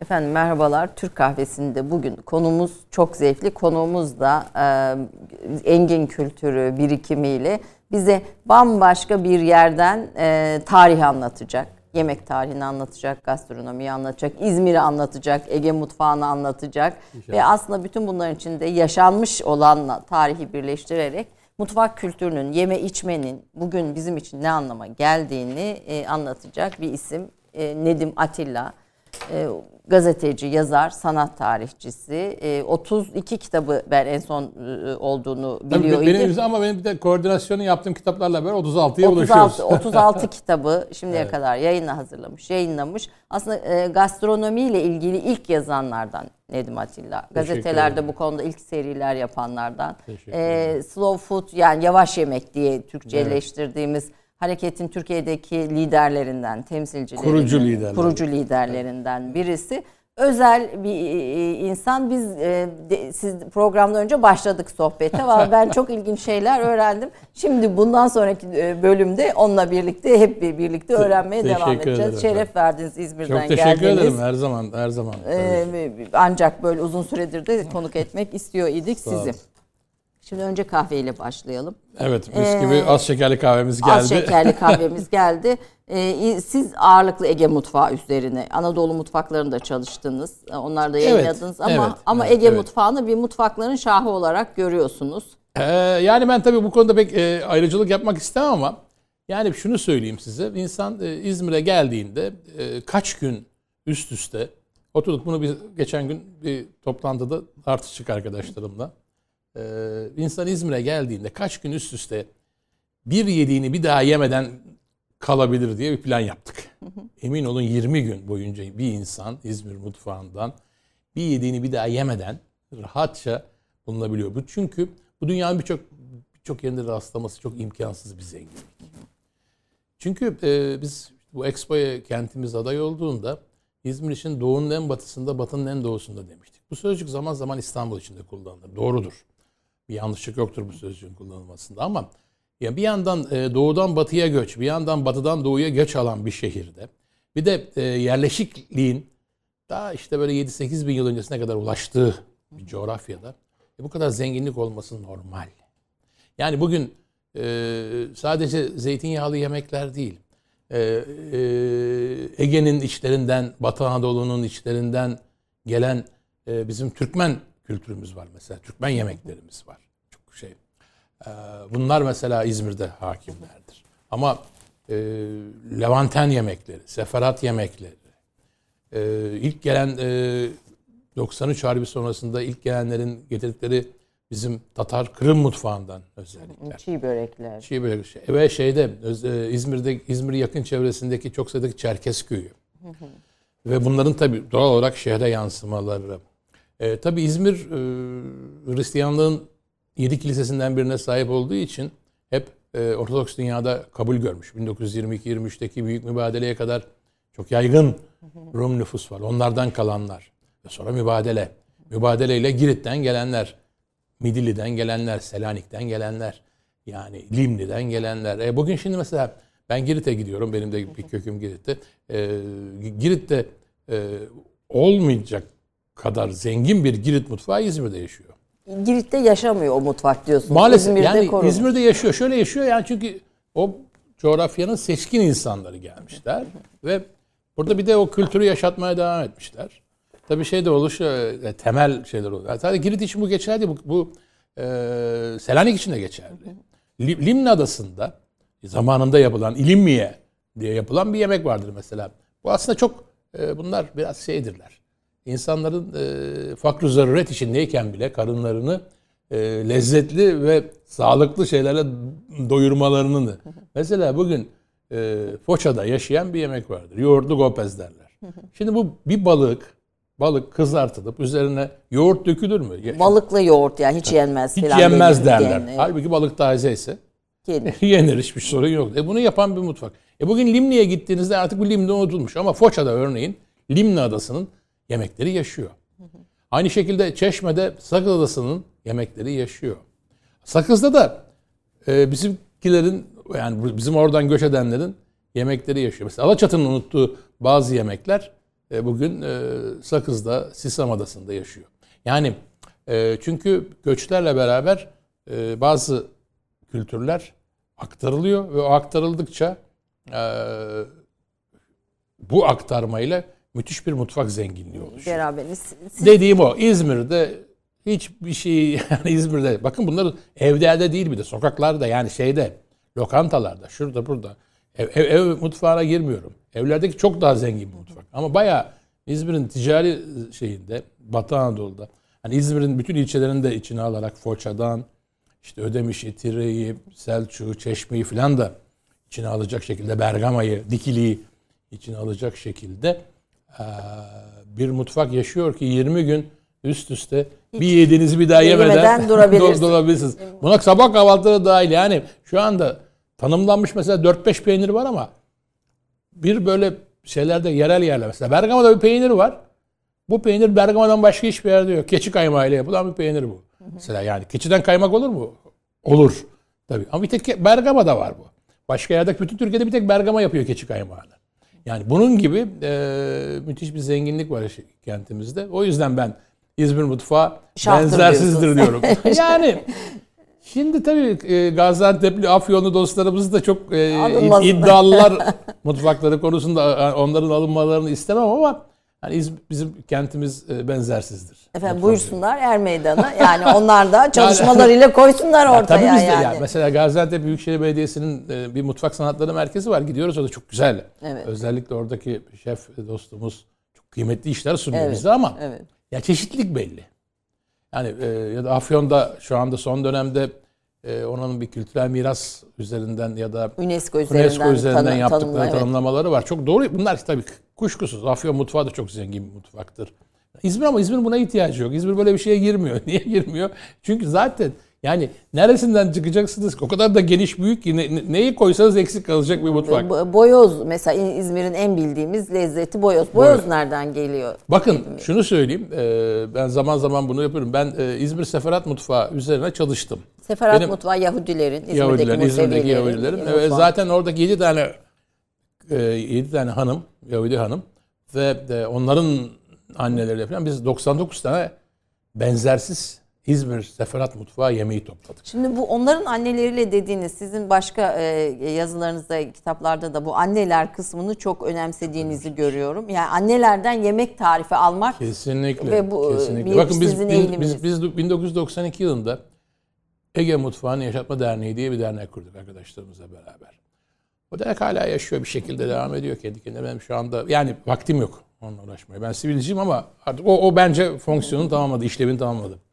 Efendim merhabalar. Türk kahvesinde bugün konumuz çok zevkli. Konuğumuz da e, engin kültürü birikimiyle bize bambaşka bir yerden e, tarih anlatacak. Yemek tarihini anlatacak, gastronomiyi anlatacak, İzmir'i anlatacak, Ege mutfağını anlatacak. İnşallah. Ve aslında bütün bunların içinde yaşanmış olanla tarihi birleştirerek mutfak kültürünün, yeme içmenin bugün bizim için ne anlama geldiğini e, anlatacak bir isim e, Nedim Atilla. E, gazeteci, yazar, sanat tarihçisi. 32 e, kitabı ben en son e, olduğunu biliyor idim. Benim ama benim bir de koordinasyonu yaptığım kitaplarla beraber 36'ya 36, ulaşıyoruz. 36 kitabı şimdiye evet. kadar yayına hazırlamış, yayınlamış. Aslında e, gastronomiyle ilgili ilk yazanlardan Nedim Atilla. Gazetelerde bu konuda ilk seriler yapanlardan. E, slow food yani yavaş yemek diye Türkçeleştirdiğimiz evet hareketin Türkiye'deki liderlerinden, temsilcilerinden, kurucu, liderler. kurucu liderlerinden birisi. Özel bir e, e, insan. Biz e, siz programdan önce başladık sohbete. Ben çok ilginç şeyler öğrendim. Şimdi bundan sonraki bölümde onunla birlikte hep birlikte öğrenmeye teşekkür devam edeceğiz. Ederim. Şeref verdiniz İzmir'den geldiniz. Çok teşekkür geldiniz. ederim her zaman her zaman. Ee, ancak böyle uzun süredir de konuk etmek istiyor idik sizi. Şimdi önce kahveyle başlayalım. Evet, mis ee, gibi az şekerli kahvemiz geldi. Az şekerli kahvemiz geldi. Ee, siz ağırlıklı Ege mutfağı üzerine, Anadolu mutfaklarında çalıştınız. Onlar da yayınladınız evet, ama evet, ama evet, Ege evet. mutfağını bir mutfakların şahı olarak görüyorsunuz. Ee, yani ben tabii bu konuda pek e, ayrıcılık yapmak istemem ama yani şunu söyleyeyim size. İnsan e, İzmir'e geldiğinde e, kaç gün üst üste oturduk bunu bir geçen gün bir toplantıda tartıştık arkadaşlarımla e, insan İzmir'e geldiğinde kaç gün üst üste bir yediğini bir daha yemeden kalabilir diye bir plan yaptık. Emin olun 20 gün boyunca bir insan İzmir mutfağından bir yediğini bir daha yemeden rahatça bulunabiliyor. Bu çünkü bu dünyanın birçok birçok yerinde rastlaması çok imkansız bir zenginlik. Çünkü e, biz bu Expo'ya kentimiz aday olduğunda İzmir için doğunun en batısında, batının en doğusunda demiştik. Bu sözcük zaman zaman İstanbul için de kullanılır. Doğrudur. Bir yanlışlık yoktur bu sözcüğün kullanılmasında ama ya bir yandan e, doğudan batıya göç, bir yandan batıdan doğuya göç alan bir şehirde bir de e, yerleşikliğin daha işte böyle 7-8 bin yıl öncesine kadar ulaştığı bir coğrafyada e, bu kadar zenginlik olması normal. Yani bugün e, sadece zeytinyağlı yemekler değil, e, e, Ege'nin içlerinden, Batı Anadolu'nun içlerinden gelen e, bizim Türkmen kültürümüz var mesela. Türkmen yemeklerimiz var. Çok şey. Ee, bunlar mesela İzmir'de hakimlerdir. Ama e, Levanten yemekleri, Seferat yemekleri, e, ilk gelen e, 93 Harbi sonrasında ilk gelenlerin getirdikleri bizim Tatar Kırım mutfağından özellikle. Çiğ börekler. Çiğ börek. Şey. Ve şeyde e, İzmir'de İzmir yakın çevresindeki çok sayıdaki Çerkes köyü. Ve bunların tabii doğal olarak şehre yansımaları, e, tabii İzmir e, Hristiyanlığın yedi kilisesinden birine sahip olduğu için hep e, Ortodoks dünyada kabul görmüş. 1922-23'teki büyük mübadeleye kadar çok yaygın Rum nüfus var. Onlardan kalanlar. Ve sonra mübadele. Mübadeleyle Girit'ten gelenler, Midilli'den gelenler, Selanik'ten gelenler, yani Limni'den gelenler. E, bugün şimdi mesela ben Girit'e gidiyorum. Benim de bir köküm Girit'te. E, Girit'te e, olmayacak kadar zengin bir Girit mutfağı İzmir'de yaşıyor. Girit'te yaşamıyor o mutfak diyorsunuz. Maalesef İzmir'de yani korunmuş. İzmir'de yaşıyor. Şöyle yaşıyor yani çünkü o coğrafyanın seçkin insanları gelmişler ve burada bir de o kültürü yaşatmaya devam etmişler. Tabii şey de oluşuyor, e, temel şeyler oluyor. Sadece Girit için bu geçerli, bu, bu e, Selanik için de geçerli. Limna Adası'nda zamanında yapılan İlimmiye diye yapılan bir yemek vardır mesela. Bu aslında çok e, bunlar biraz şeydirler insanların e, fakr zaruret içindeyken bile karınlarını e, lezzetli ve sağlıklı şeylerle doyurmalarını. Mesela bugün e, Foça'da yaşayan bir yemek vardır. Yoğurtlu gopez derler. Şimdi bu bir balık, balık kızartılıp üzerine yoğurt dökülür mü? Balıkla yoğurt yani hiç yenmez. Hiç yenmez derler. Yani. Halbuki balık taze ise yenir. yenir hiçbir sorun yok. E bunu yapan bir mutfak. E bugün Limni'ye gittiğinizde artık bu Limni unutulmuş ama Foça'da örneğin Limni Adası'nın yemekleri yaşıyor. Aynı şekilde Çeşme'de Sakız Adası'nın yemekleri yaşıyor. Sakız'da da e, bizimkilerin yani bizim oradan göç edenlerin yemekleri yaşıyor. Mesela Alaçatı'nın unuttuğu bazı yemekler e, bugün e, Sakız'da, Sisam Adası'nda yaşıyor. Yani e, çünkü göçlerle beraber e, bazı kültürler aktarılıyor ve o aktarıldıkça e, bu aktarmayla müthiş bir mutfak zenginliği oluşuyor. Beraberiniz. Siz- Dediğim o. İzmir'de hiçbir şey yani İzmir'de bakın bunlar evde elde değil bir de sokaklarda yani şeyde lokantalarda şurada burada ev, ev, ev mutfağına girmiyorum. Evlerdeki çok daha zengin bir mutfak. Ama bayağı İzmir'in ticari şeyinde Batı Anadolu'da hani İzmir'in bütün ilçelerini de içine alarak Foça'dan işte Ödemiş'i, Tire'yi, Selçuk'u, Çeşme'yi falan da içine alacak şekilde Bergama'yı, Dikili'yi içine alacak şekilde bir mutfak yaşıyor ki 20 gün üst üste bir yediğinizi bir daha Yemeden yemeden durabilirsiniz. durabilirsiniz. Buna sabah kahvaltıları dahil yani şu anda tanımlanmış mesela 4-5 peynir var ama bir böyle şeylerde yerel yerler mesela Bergama'da bir peynir var. Bu peynir Bergama'dan başka hiçbir yerde yok. Keçi kaymağıyla yapılan bir peynir bu. Mesela yani keçiden kaymak olur mu? Olur. Tabii. Ama bir tek Bergama'da var bu. Başka yerde bütün Türkiye'de bir tek Bergama yapıyor keçi kaymağını. Yani bunun gibi e, müthiş bir zenginlik var şey- kentimizde. O yüzden ben İzmir mutfağı Şahtır benzersizdir diyorum. yani şimdi tabii e, Gaziantep'li Afyonlu dostlarımız da çok e, iddialılar mutfakları konusunda onların alınmalarını istemem ama İz- bizim kentimiz e, benzersizdir. Efendim buyursunlar Er Meydanı. Yani onlar da çalışmalarıyla koysunlar Ya ortaya tabii biz de yani. ya mesela Gaziantep Büyükşehir Belediyesi'nin e, bir mutfak sanatları merkezi var. Gidiyoruz o da çok güzel. Evet. Özellikle oradaki şef dostumuz çok kıymetli işler sunuyor Evet, bize ama evet. ya çeşitlilik belli. Yani e, ya da Afyon'da şu anda son dönemde e, onun bir kültürel miras üzerinden ya da UNESCO üzerinden, UNESCO üzerinden tanı- yaptıkları tanımla- evet. tanımlamaları var. Çok doğru. Bunlar tabii kuşkusuz. Afyon mutfağı da çok zengin bir mutfaktır. İzmir ama İzmir buna ihtiyacı yok. İzmir böyle bir şeye girmiyor. Niye girmiyor? Çünkü zaten yani neresinden çıkacaksınız? O kadar da geniş büyük ki ne- ne- neyi koysanız eksik kalacak bir mutfak. Bo- Boyoz mesela İzmir'in en bildiğimiz lezzeti boyoz. Boyoz nereden geliyor? Bakın şunu söyleyeyim. e, Ben zaman zaman bunu yapıyorum. Ben e, İzmir Seferat Mutfağı üzerine çalıştım. Seferat Benim- mutfağı Yahudilerin, İzmir'deki Yahudilerin, İzmir'deki Yahudilerin. Evet, zaten oradaki 7 tane e, 7 tane hanım, Yahudi hanım ve de onların anneleriyle falan biz 99 tane benzersiz İzmir Seferat Mutfağı yemeği topladık. Şimdi bu onların anneleriyle dediğiniz sizin başka e, yazılarınızda, kitaplarda da bu anneler kısmını çok önemsediğinizi görüyorum. Yani annelerden yemek tarifi almak Kesinlikle. Ve bu, kesinlikle. bir Bakın biz, sizin eğiliminiz. biz, biz 1992 yılında Ege Mutfağı'nı Yaşatma Derneği diye bir dernek kurduk arkadaşlarımızla beraber. O dernek hala yaşıyor bir şekilde devam ediyor kendi kendine. Benim şu anda yani vaktim yok onunla uğraşmaya. Ben sivilciyim ama artık o, o bence fonksiyonunu tamamladı, işlevini tamamladı.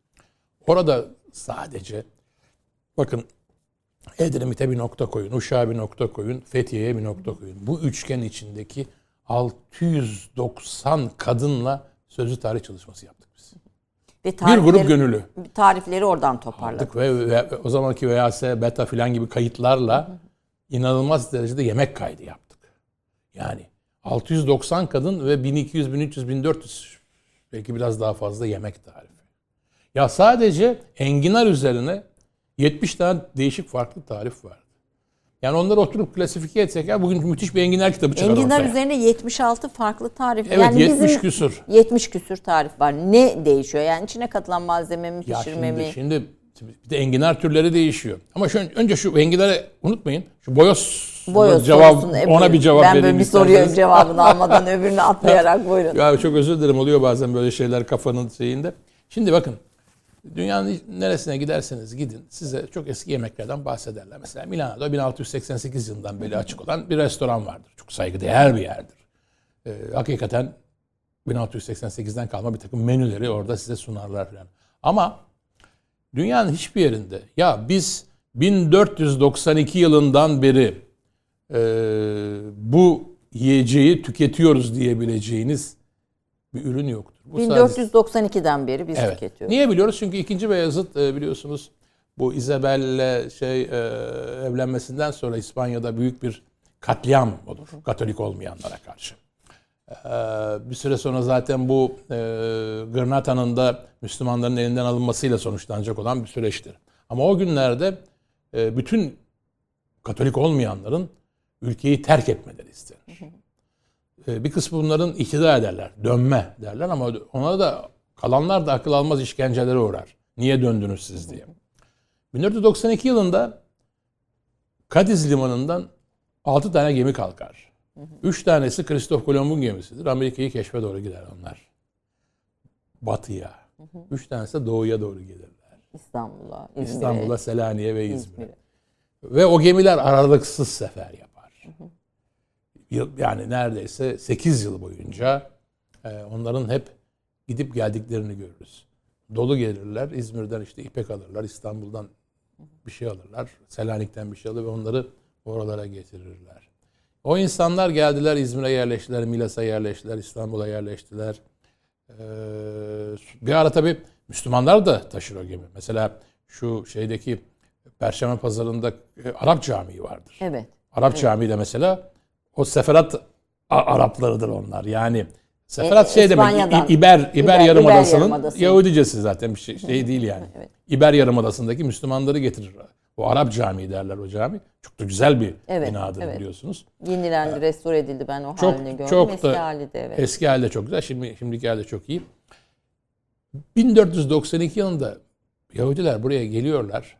Orada sadece bakın Edremit'e bir nokta koyun, Uşak'a bir nokta koyun, Fethiye'ye bir nokta koyun. Bu üçgen içindeki 690 kadınla sözlü tarih çalışması yaptık biz. ve Bir grup gönüllü. tarifleri oradan toparladık. Ve, ve o zamanki VHS, beta filan gibi kayıtlarla inanılmaz derecede yemek kaydı yaptık. Yani 690 kadın ve 1200, 1300, 1400 belki biraz daha fazla yemek tarifi. Ya sadece enginar üzerine 70 tane değişik farklı tarif vardı. Yani onları oturup klasifike etsek ya bugün müthiş bir enginar kitabı çıkar Enginar ortaya. üzerine 76 farklı tarif. Evet yani 70 bizim küsur. 70 küsür tarif var. Ne değişiyor? Yani içine katılan malzeme mi, Ya pişirme şimdi, mi? şimdi bir de enginar türleri değişiyor. Ama şu, önce şu enginarı unutmayın. Şu boyoz, Boyoz cevap ona bir cevap Ben vereyim böyle bir soruyu cevabını almadan öbürünü atlayarak buyurun. Ya çok özür dilerim oluyor bazen böyle şeyler kafanın şeyinde. Şimdi bakın dünyanın neresine giderseniz gidin size çok eski yemeklerden bahsederler. Mesela Milano'da 1688 yılından beri açık olan bir restoran vardır. Çok saygıdeğer bir yerdir. Ee, hakikaten 1688'den kalma bir takım menüleri orada size sunarlar falan. Ama dünyanın hiçbir yerinde ya biz 1492 yılından beri e, bu yiyeceği tüketiyoruz diyebileceğiniz bir ürün yoktur. Bu sadece- 1492'den beri biz Evet. tüketiyoruz. Niye biliyoruz? Çünkü 2. Beyazıt e, biliyorsunuz bu Isabel'le şey e, evlenmesinden sonra İspanya'da büyük bir katliam olur. Katolik olmayanlara karşı. E, bir süre sonra zaten bu Granata'nın da Müslümanların elinden alınmasıyla sonuçlanacak olan bir süreçtir. Ama o günlerde bütün Katolik olmayanların ülkeyi terk etmeleri istenir. E, bir kısmı bunların iktidar ederler. Dönme derler ama ona da kalanlar da akıl almaz işkencelere uğrar. Niye döndünüz siz diye. 1492 yılında Kadiz limanından 6 tane gemi kalkar. 3 tanesi Kristof Kolomb'un gemisidir. Amerika'yı keşfe doğru gider onlar. Batıya. 3 tanesi de doğuya doğru gelirler. İstanbul'a, İzmir'e. İstanbul'a, Selanik'e ve İzmir'e. İzmir'e. Ve o gemiler aralıksız sefer yapar. Yıl- Yani neredeyse 8 yıl boyunca e, onların hep gidip geldiklerini görürüz. Dolu gelirler. İzmir'den işte ipek alırlar. İstanbul'dan bir şey alırlar. Selanik'ten bir şey alır ve onları oralara getirirler. O insanlar geldiler İzmir'e yerleştiler, Milas'a yerleştiler, İstanbul'a yerleştiler. Ee, bir ara tabii Müslümanlar da taşır o gemi. Mesela şu şeydeki Perşembe Pazarı'nda e, Arap Camii vardır. Evet. Arap Camii de mesela o seferat Araplarıdır onlar. Yani seferat E, şey demek. İ- İber İber, İber- Yarımadası'nın Yarımadası. Yahudicesi zaten bir şey, şey değil yani. Evet. İber Yarımadası'ndaki Müslümanları getirir. O Arap Camii derler o cami. Çok da güzel bir Evet, binadır evet. biliyorsunuz. Yenilendi, restore edildi. Ben o Çok- halini gördüm. çok Eski da hali de evet. Eski halde çok güzel. Şimdi şimdiki halde çok iyi. 1492 yılında Yahudiler buraya geliyorlar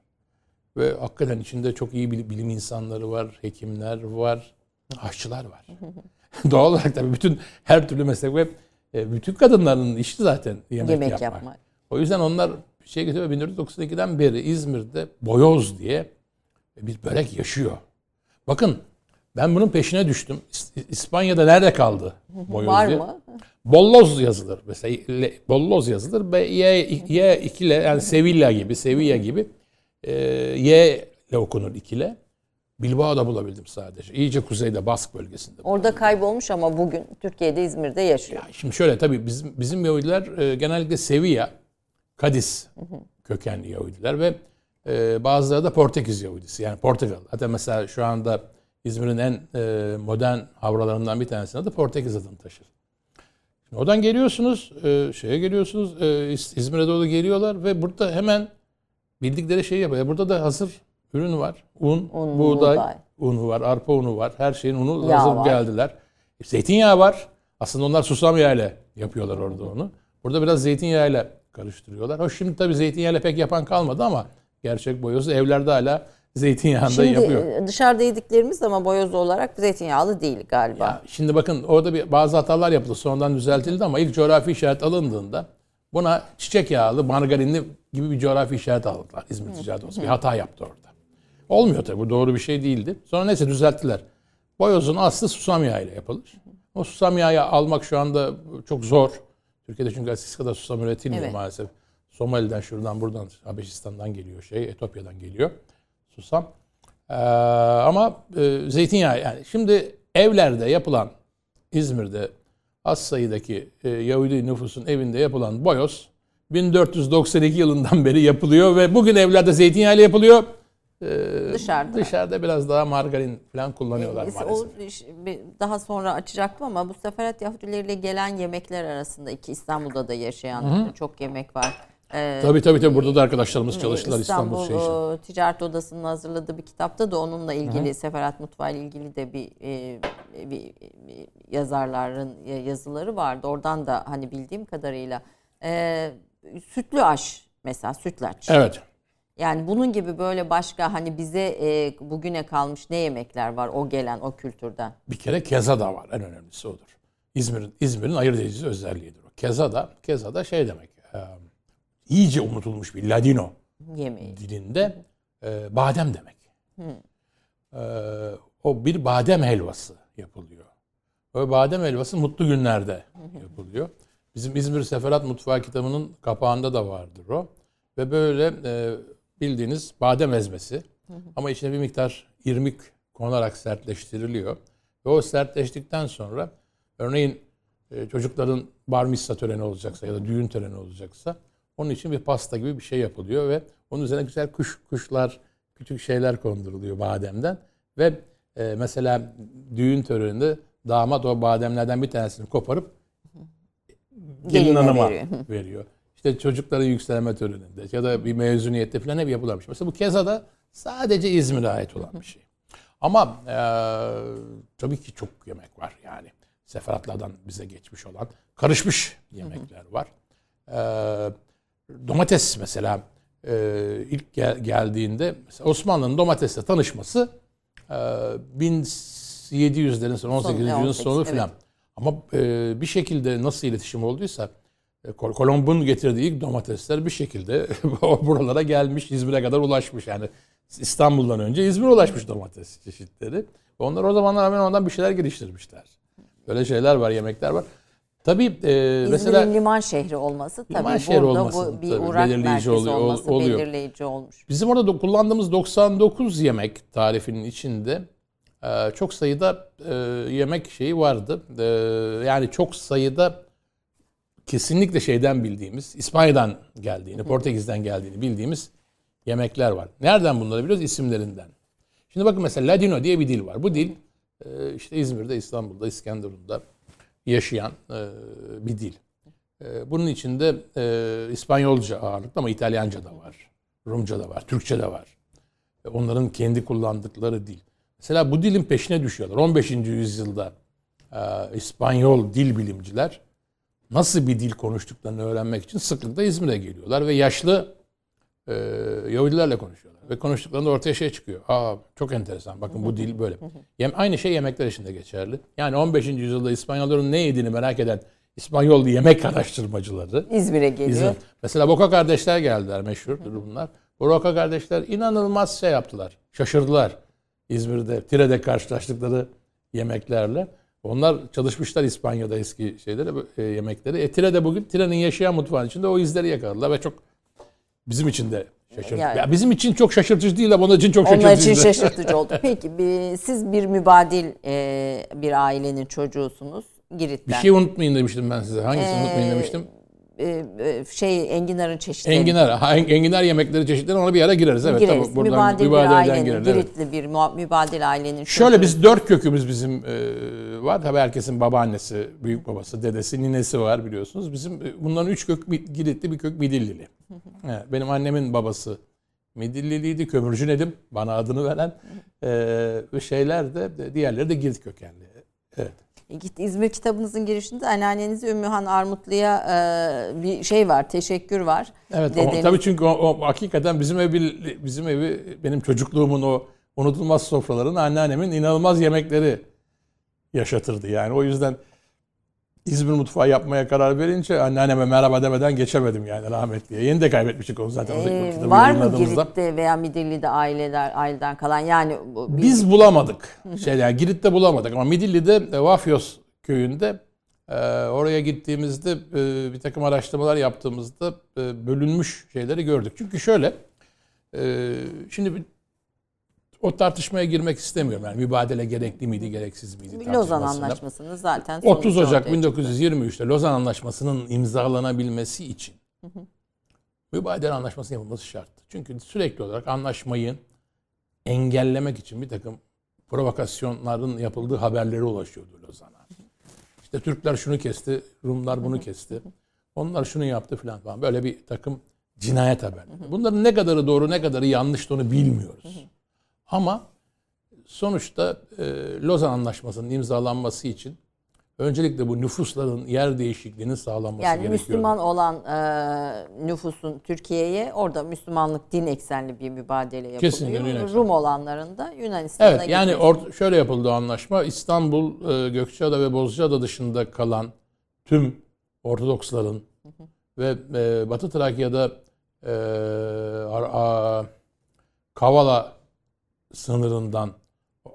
ve hakikaten içinde çok iyi bil- bilim insanları var, hekimler var, aşçılar var. Doğal olarak tabii bütün her türlü meslek ve e, bütün kadınların işi zaten yemek, Yemek yapmak. yapmak. O yüzden onlar şey getiriyor. 1492'den beri İzmir'de boyoz diye bir börek yaşıyor. Bakın ben bunun peşine düştüm. İs- İspanya'da nerede kaldı boyoz Var diye? mı? Bolloz yazılır. Mesela Bolloz yazılır. B, y, y ikile yani Sevilla gibi, Sevilla gibi e, Y ile okunur ikile. Bilbao'da bulabildim sadece. İyice kuzeyde Bask bölgesinde. Orada kaybolmuş ama bugün Türkiye'de, İzmir'de yaşıyor. Şimdi şöyle tabii bizim bizim Yahudiler e, genellikle Sevilla, Kadiz kökenli Yahudiler ve e, bazıları da Portekiz Yahudisi yani Portekal. Hatta mesela şu anda İzmir'in en e, modern havralarından bir tanesinin adı Portekiz adını taşır. Şimdi oradan geliyorsunuz, e, şeye geliyorsunuz, e, İz- İzmir'e doğru geliyorlar ve burada hemen bildikleri şeyi yapıyor. Burada da hazır ürün var. Un, Un, buğday, buğday. unu var, arpa unu var. Her şeyin unu Yağ hazır var. geldiler. Zeytinyağı var. Aslında onlar susam yağıyla yapıyorlar orada onu. Burada biraz zeytinyağıyla karıştırıyorlar. Hoş şimdi tabii zeytinyağıyla pek yapan kalmadı ama gerçek boyozu evlerde hala zeytinyağında Şimdi yapıyor. e, dışarıda yediklerimiz ama boyoz olarak zeytinyağlı değil galiba. Ya şimdi bakın orada bir bazı hatalar yapıldı. Sonradan düzeltildi ama ilk coğrafi işaret alındığında buna çiçek yağlı, margarinli gibi bir coğrafi işaret aldılar İzmir Ticaret Odası. Bir hata yaptı orada. Olmuyor tabii. Bu doğru bir şey değildi. Sonra neyse düzelttiler. Boyozun aslı susam yağıyla yapılır. O susam yağı almak şu anda çok zor. Türkiye'de çünkü eskisi kadar susam üretilmiyor Evet. maalesef. Somali'den şuradan buradan Habeşistan'dan geliyor şey, Etiyopya'dan geliyor susam. Ee, ama e, zeytinyağı yani şimdi evlerde yapılan İzmir'de az sayıdaki e, Yahudi nüfusun evinde yapılan boyoz 1492 yılından beri yapılıyor ve bugün evlerde zeytinyağıyla yapılıyor. Ee, Dışarıda. Dışarıda biraz daha margarin falan kullanıyorlar Biz maalesef. o iş- daha sonra açacaktım ama bu seferat Yahudileriyle gelen yemekler arasında iki İstanbul'da da yaşayan çok yemek var. Ee, Tabii tabii tabii burada da arkadaşlarımız çalıştılar İstanbul, İstanbul şey için. e, Ticaret Odası'nın hazırladığı bir kitapta da onunla ilgili Seferat Mutfağı ile ilgili de bir, e, bir, bir yazarların yazıları vardı. Oradan da hani bildiğim kadarıyla e, sütlü aş mesela sütlaç. Evet. Yani bunun gibi böyle başka hani bize e, bugüne kalmış ne yemekler var o gelen o kültürden. Bir kere keza da var. En önemlisi odur. İzmir'in İzmir'in ayırt edici özelliğidir o. Keza da keza da şey demek. E, iyice unutulmuş bir Ladino Yemeği. dilinde e, badem demek. E, o bir badem helvası yapılıyor. O badem helvası mutlu günlerde yapılıyor. Bizim İzmir Seferat Mutfağı kitabının kapağında da vardır o. Ve böyle e, bildiğiniz badem ezmesi ama içine bir miktar irmik konarak sertleştiriliyor. Ve o sertleştikten sonra örneğin e, çocukların bar mitzvah töreni olacaksa ya da düğün töreni olacaksa onun için bir pasta gibi bir şey yapılıyor ve onun üzerine güzel kuş kuşlar, küçük şeyler konduruluyor bademden ve e, mesela düğün töreninde damat o bademlerden bir tanesini koparıp gelin hanıma veriyor. veriyor. İşte çocukların yükselme töreninde ya da bir mezuniyette falan hep yapılarmış. Mesela bu keza da sadece İzmir'e ait olan bir şey. Ama e, tabii ki çok yemek var yani. seferatlardan bize geçmiş olan karışmış yemekler var. E, domates mesela e, ilk gel- geldiğinde mesela Osmanlı'nın domatesle tanışması e, 1700'lerin sonu 18. yüzyılın 18, sonu evet. filan. Ama e, bir şekilde nasıl iletişim olduysa Kolomb'un getirdiği ilk domatesler bir şekilde buralara gelmiş, İzmir'e kadar ulaşmış. Yani İstanbul'dan önce İzmir'e ulaşmış domates çeşitleri. Onlar o zamanlar hemen ondan bir şeyler geliştirmişler. Böyle şeyler var, yemekler var. Tabii e, İzmir'in mesela liman şehri olması tabii Liman şehri burada olması bu bir tabii uğrak belirleyici oluyor- olması oluyor. belirleyici olmuş. Bizim orada kullandığımız 99 yemek tarifinin içinde e, çok sayıda e, yemek şeyi vardı. E, yani çok sayıda kesinlikle şeyden bildiğimiz, İspanya'dan geldiğini, Portekiz'den geldiğini bildiğimiz yemekler var. Nereden bunları biliyoruz? İsimlerinden. Şimdi bakın mesela Ladino diye bir dil var. Bu dil e, işte İzmir'de, İstanbul'da, İskenderun'da yaşayan e, bir dil. E, Bunun içinde İspanyolca ağırlıklı ama İtalyanca da var. Rumca da var, Türkçe de var. Onların kendi kullandıkları dil. Mesela bu dilin peşine düşüyorlar. 15. yüzyılda İspanyol dil bilimciler nasıl bir dil konuştuklarını öğrenmek için sıklıkla İzmir'e geliyorlar ve yaşlı e, Yahudilerle konuşuyorlar. Ve konuştuklarında ortaya şey çıkıyor. Aa çok enteresan. Bakın bu dil böyle. Yem, aynı şey yemekler için de geçerli. Yani 15. yüzyılda İspanyolların ne yediğini merak eden İspanyol yemek araştırmacıları İzmir'e geliyor. İzmir. Mesela Boka kardeşler geldiler meşhurdur bunlar. Bu Boka kardeşler inanılmaz şey yaptılar. Şaşırdılar. İzmir'de, Tire'de karşılaştıkları yemeklerle. Onlar çalışmışlar İspanya'da eski şeyleri, bu, e, yemekleri. E, Tire'de bugün Tire'nin yaşayan mutfağın içinde o izleri yakaladılar ve çok bizim için de şaşırtıcı. Yani- Ya bizim için çok şaşırtıcı değil ama onun için çok Onlar şaşırtıcı. için şaşırtıcı oldu. Peki bir- siz bir mübadil e, bir ailenin çocuğusunuz. Bir Girit'ten. şey unutmayın demiştim ben size. Hangisini Ee, unutmayın demiştim? E, e, şey enginarın çeşitleri. Enginar. Ha, en- enginar yemekleri çeşitleri ona bir ara gireriz. Evet, gireriz. tabii buradan mübadil bir mübadeleden ailenin, gireriz. Evet. Giritli bir muha- mübadil ailenin Şöyle biz dört kökümüz bizim e, var. Tabii herkesin babaannesi, büyük babası, dedesi, ninesi var biliyorsunuz. Bizim e, bunların üç kök Giritli bir kök Midillili. Evet, benim annemin babası Midilliliydi. Kömürcü Nedim bana adını veren. E, şeyler de- diğerleri de Girit kökenli. Evet. E, Git İzmir kitabınızın girişinde anneanneniz Ümmühan Armutlu'ya e, bir şey var, teşekkür var. Evet. o- Dedeniz- tabii çünkü o, o hakikaten bizim evi bizim evi benim çocukluğumun o unutulmaz sofraların anneannemin inanılmaz yemekleri yaşatırdı. Yani o yüzden İzmir mutfağı yapmaya karar verince anneanneme merhaba demeden geçemedim yani rahmetliye. Yeni de kaybetmiştik onu zaten. E, kitabı var mı. Girit'te veya Midilli'de aileler aileden kalan yani bir- Biz bulamadık. Şey yani Girit'te bulamadık ama Midilli'de e, Vafyos köyünde e, oraya gittiğimizde e, bir takım araştırmalar yaptığımızda e, bölünmüş şeyleri gördük. Çünkü şöyle e, şimdi o tartışmaya girmek istemiyorum. Yani mübadele gerekli miydi, gereksiz miydi Lozan. Anlaşması'nı zaten 30 sonucu Ocak ortaya çıktı. 1923'te Lozan Anlaşması'nın imzalanabilmesi için mübadele anlaşması yapılması şarttı. Çünkü sürekli olarak anlaşmayı engellemek için bir takım provokasyonların yapıldığı haberleri ulaşıyordu Lozan'a. İşte Türkler şunu kesti, Rumlar bunu kesti. Onlar şunu yaptı falan falan. Böyle bir takım cinayet haberleri. Bunların ne kadarı doğru ne kadarı yanlış onu bilmiyoruz. Ama sonuçta e, Lozan Anlaşması'nın imzalanması için öncelikle bu nüfusların yer değişikliğinin sağlanması Yani gerekiyor. Müslüman olan e, nüfusun Türkiye'ye orada Müslümanlık din eksenli bir mübadele yapılıyor. Kesinlikle. Rum olanların da Yunanistan'a Evet yani or- şöyle yapıldı anlaşma. İstanbul, e, Gökçeada ve Bozcaada dışında kalan tüm Ortodoksların ve e, Batı Trakya'da e, Ar- a- Kavala sınırından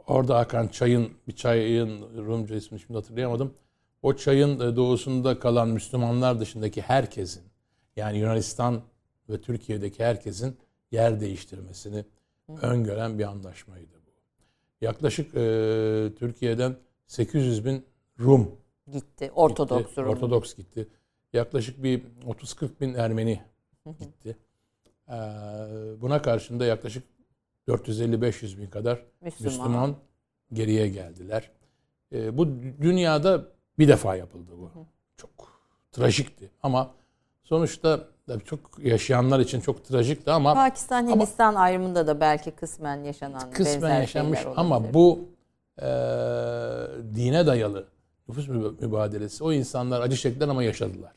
orada akan çayın bir çayın Rumca ismini şimdi hatırlayamadım. O çayın e, doğusunda kalan Müslümanlar dışındaki herkesin yani Yunanistan ve Türkiye'deki herkesin yer değiştirmesini öngören bir anlaşmaydı bu. Yaklaşık e, Türkiye'den 800 bin Rum gitti. Ortodoks gitti, Rum. Ortodoks gitti. Yaklaşık bir 30-40 bin Ermeni gitti. Ee, buna karşında yaklaşık 450-500 bin kadar Müslüman. Müslüman, geriye geldiler. Ee, bu dünyada bir defa yapıldı bu. Çok trajikti ama sonuçta tabii çok yaşayanlar için çok trajikti ama Pakistan Hindistan ayrımında da belki kısmen yaşanan kısmen yaşanmış ama bu e, dine dayalı nüfus mübadelesi. O insanlar acı çektiler ama yaşadılar.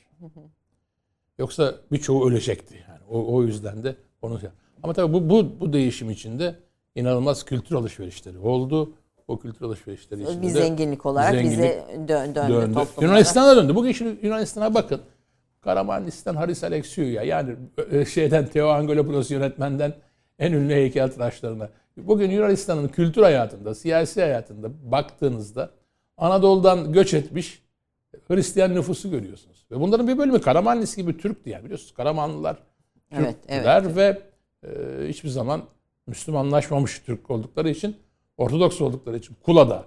Yoksa birçoğu ölecekti. Yani o, o yüzden de onu ama tabii bu, bu, bu değişim içinde inanılmaz kültür alışverişleri oldu. O kültür alışverişleri içinde bir zenginlik olarak zenginlik bize dö- döndü. döndü. Yunanistan'a döndü. Bugün şimdi Yunanistan'a bakın. Karamanlis'ten Haris Alexiou yani e, şeyden Theo Angelopoulos yönetmenden en ünlü heykeltıraşlarına. Bugün Yunanistan'ın kültür hayatında, siyasi hayatında baktığınızda Anadolu'dan göç etmiş Hristiyan nüfusu görüyorsunuz. Ve bunların bir bölümü Karamanlis gibi Türk diye biliyorsunuz. Karamanlılar Türkler evet, evet. ve hiçbir zaman Müslümanlaşmamış Türk oldukları için, Ortodoks oldukları için Kula'da,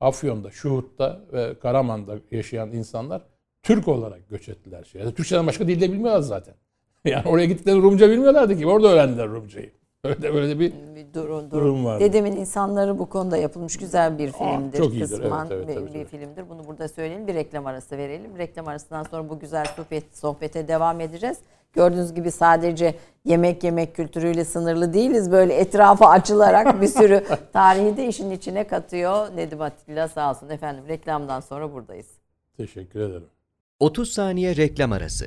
Afyon'da, Şuhut'ta ve Karaman'da yaşayan insanlar Türk olarak göç ettiler. Şey. Türkçeden başka dilde bilmiyorlar zaten. Yani oraya gittikleri Rumca bilmiyorlardı ki. Orada öğrendiler Rumcayı. Öyle de böyle bir, bir durum, durum var. Dedemin insanları bu konuda yapılmış güzel bir filmdir. Aa, çok iyidir. Kısman evet, evet, bir, bir filmdir. Bunu burada söyleyelim. Bir reklam arası verelim. Reklam arasından sonra bu güzel sohbet sohbete devam edeceğiz. Gördüğünüz gibi sadece yemek yemek kültürüyle sınırlı değiliz. Böyle etrafa açılarak bir sürü tarihi de işin içine katıyor. Nedim Atilla sağ olsun. Efendim reklamdan sonra buradayız. Teşekkür ederim. 30 saniye reklam arası.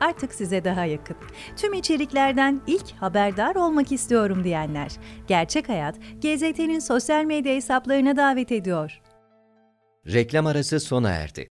artık size daha yakın. Tüm içeriklerden ilk haberdar olmak istiyorum diyenler. Gerçek Hayat, GZT'nin sosyal medya hesaplarına davet ediyor. Reklam arası sona erdi.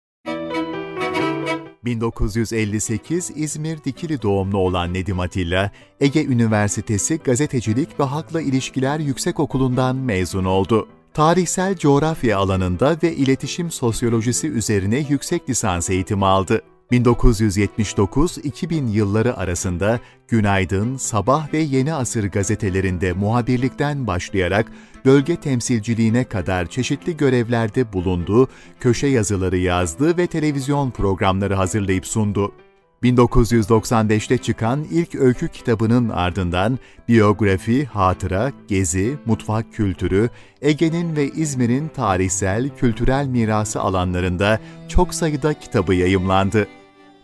1958 İzmir Dikili doğumlu olan Nedim Atilla, Ege Üniversitesi Gazetecilik ve Halkla İlişkiler Yüksekokulu'ndan mezun oldu. Tarihsel coğrafya alanında ve iletişim sosyolojisi üzerine yüksek lisans eğitimi aldı. 1979-2000 yılları arasında Günaydın, Sabah ve Yeni Asır gazetelerinde muhabirlikten başlayarak bölge temsilciliğine kadar çeşitli görevlerde bulundu, köşe yazıları yazdı ve televizyon programları hazırlayıp sundu. 1995'te çıkan ilk öykü kitabının ardından biyografi, hatıra, gezi, mutfak kültürü, Ege'nin ve İzmir'in tarihsel, kültürel mirası alanlarında çok sayıda kitabı yayımlandı.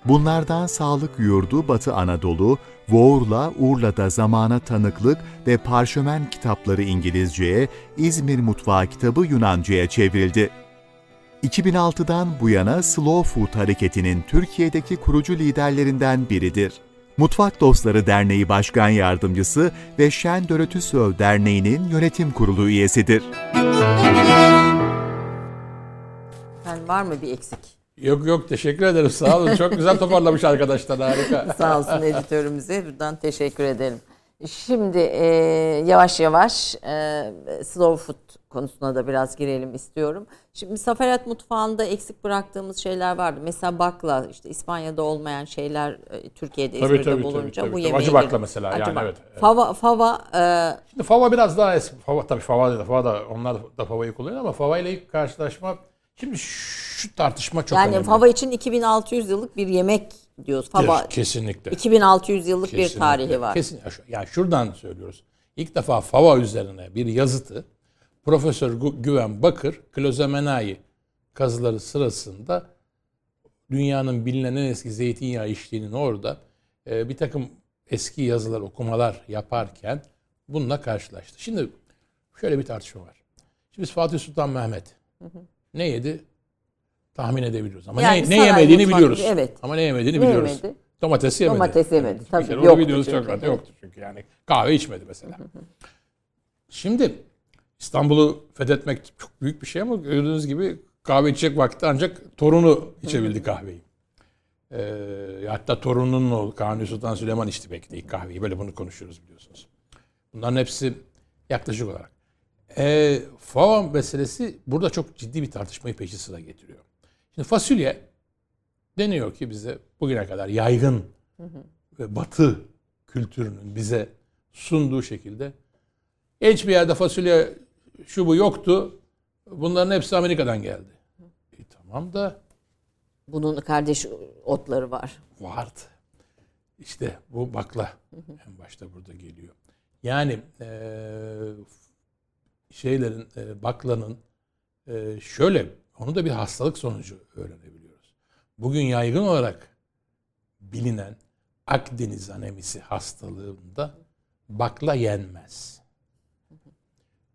Bunlardan Sağlık Yurdu Batı Anadolu, Voğur'la Urla'da Zamana Tanıklık ve Parşömen kitapları İngilizceye, İzmir Mutfağı kitabı Yunanca'ya çevrildi. 2006'dan bu yana Slow Food hareketinin Türkiye'deki kurucu liderlerinden biridir. Mutfak Dostları Derneği Başkan Yardımcısı ve Şen Dörötüsöv Derneği'nin yönetim kurulu üyesidir. Yani var mı bir eksik? Yok yok teşekkür ederim sağ olun. Çok güzel toparlamış arkadaşlar harika. sağ olsun editörümüze buradan teşekkür edelim. Şimdi e, yavaş yavaş e, slow food konusuna da biraz girelim istiyorum. Şimdi Safarat mutfağında eksik bıraktığımız şeyler vardı. Mesela bakla işte İspanya'da olmayan şeyler e, Türkiye'de İzmir'de tabii, bulunca tabii, bu yemeği acı bakla mesela acı yani bak. evet. Fava fava e, Şimdi fava biraz daha eski. Fava tabii fava değil. Fava da onlar da favayı kullanıyor ama fava ile ilk karşılaşma Şimdi şu tartışma çok yani önemli. Yani fava için 2600 yıllık bir yemek diyoruz. Fava kesinlikle. 2600 yıllık kesinlikle. bir tarihi var. Kesin. Yani şuradan söylüyoruz. İlk defa fava üzerine bir yazıtı Profesör Güven Bakır Klozemenai kazıları sırasında dünyanın bilinen en eski zeytinyağı işliğinin orada e, bir takım eski yazılar, okumalar yaparken bununla karşılaştı. Şimdi şöyle bir tartışma var. Şimdi biz Fatih Sultan Mehmet hı hı. Ne yedi? Tahmin edebiliyoruz. Ama yani ne, ne yemediğini biliyoruz. Gibi, evet. Ama ne yemediğini ne biliyoruz. Yemedi? Domates yemedi. Domates yemedi. Tabii. Bir kere yoktu biliyoruz çünkü. çok rahat. Yoktu çünkü yani. Kahve içmedi mesela. Şimdi İstanbul'u fethetmek çok büyük bir şey ama gördüğünüz gibi kahve içecek vakti ancak torunu içebildi kahveyi. Ee, hatta torununun oğlu Kanuni Sultan Süleyman içti belki de ilk kahveyi. Böyle bunu konuşuyoruz biliyorsunuz. Bunların hepsi yaklaşık olarak. E, FAO meselesi burada çok ciddi bir tartışmayı peşi sıra getiriyor. Şimdi fasulye deniyor ki bize bugüne kadar yaygın ve batı kültürünün bize sunduğu şekilde hiçbir yerde fasulye şu bu yoktu. Bunların hepsi Amerika'dan geldi. E, tamam da bunun kardeş otları var. Vardı. İşte bu bakla en başta burada geliyor. Yani e, şeylerin e, baklanın e, şöyle onu da bir hastalık sonucu öğrenebiliyoruz. Bugün yaygın olarak bilinen Akdeniz anemisi hastalığında bakla yenmez.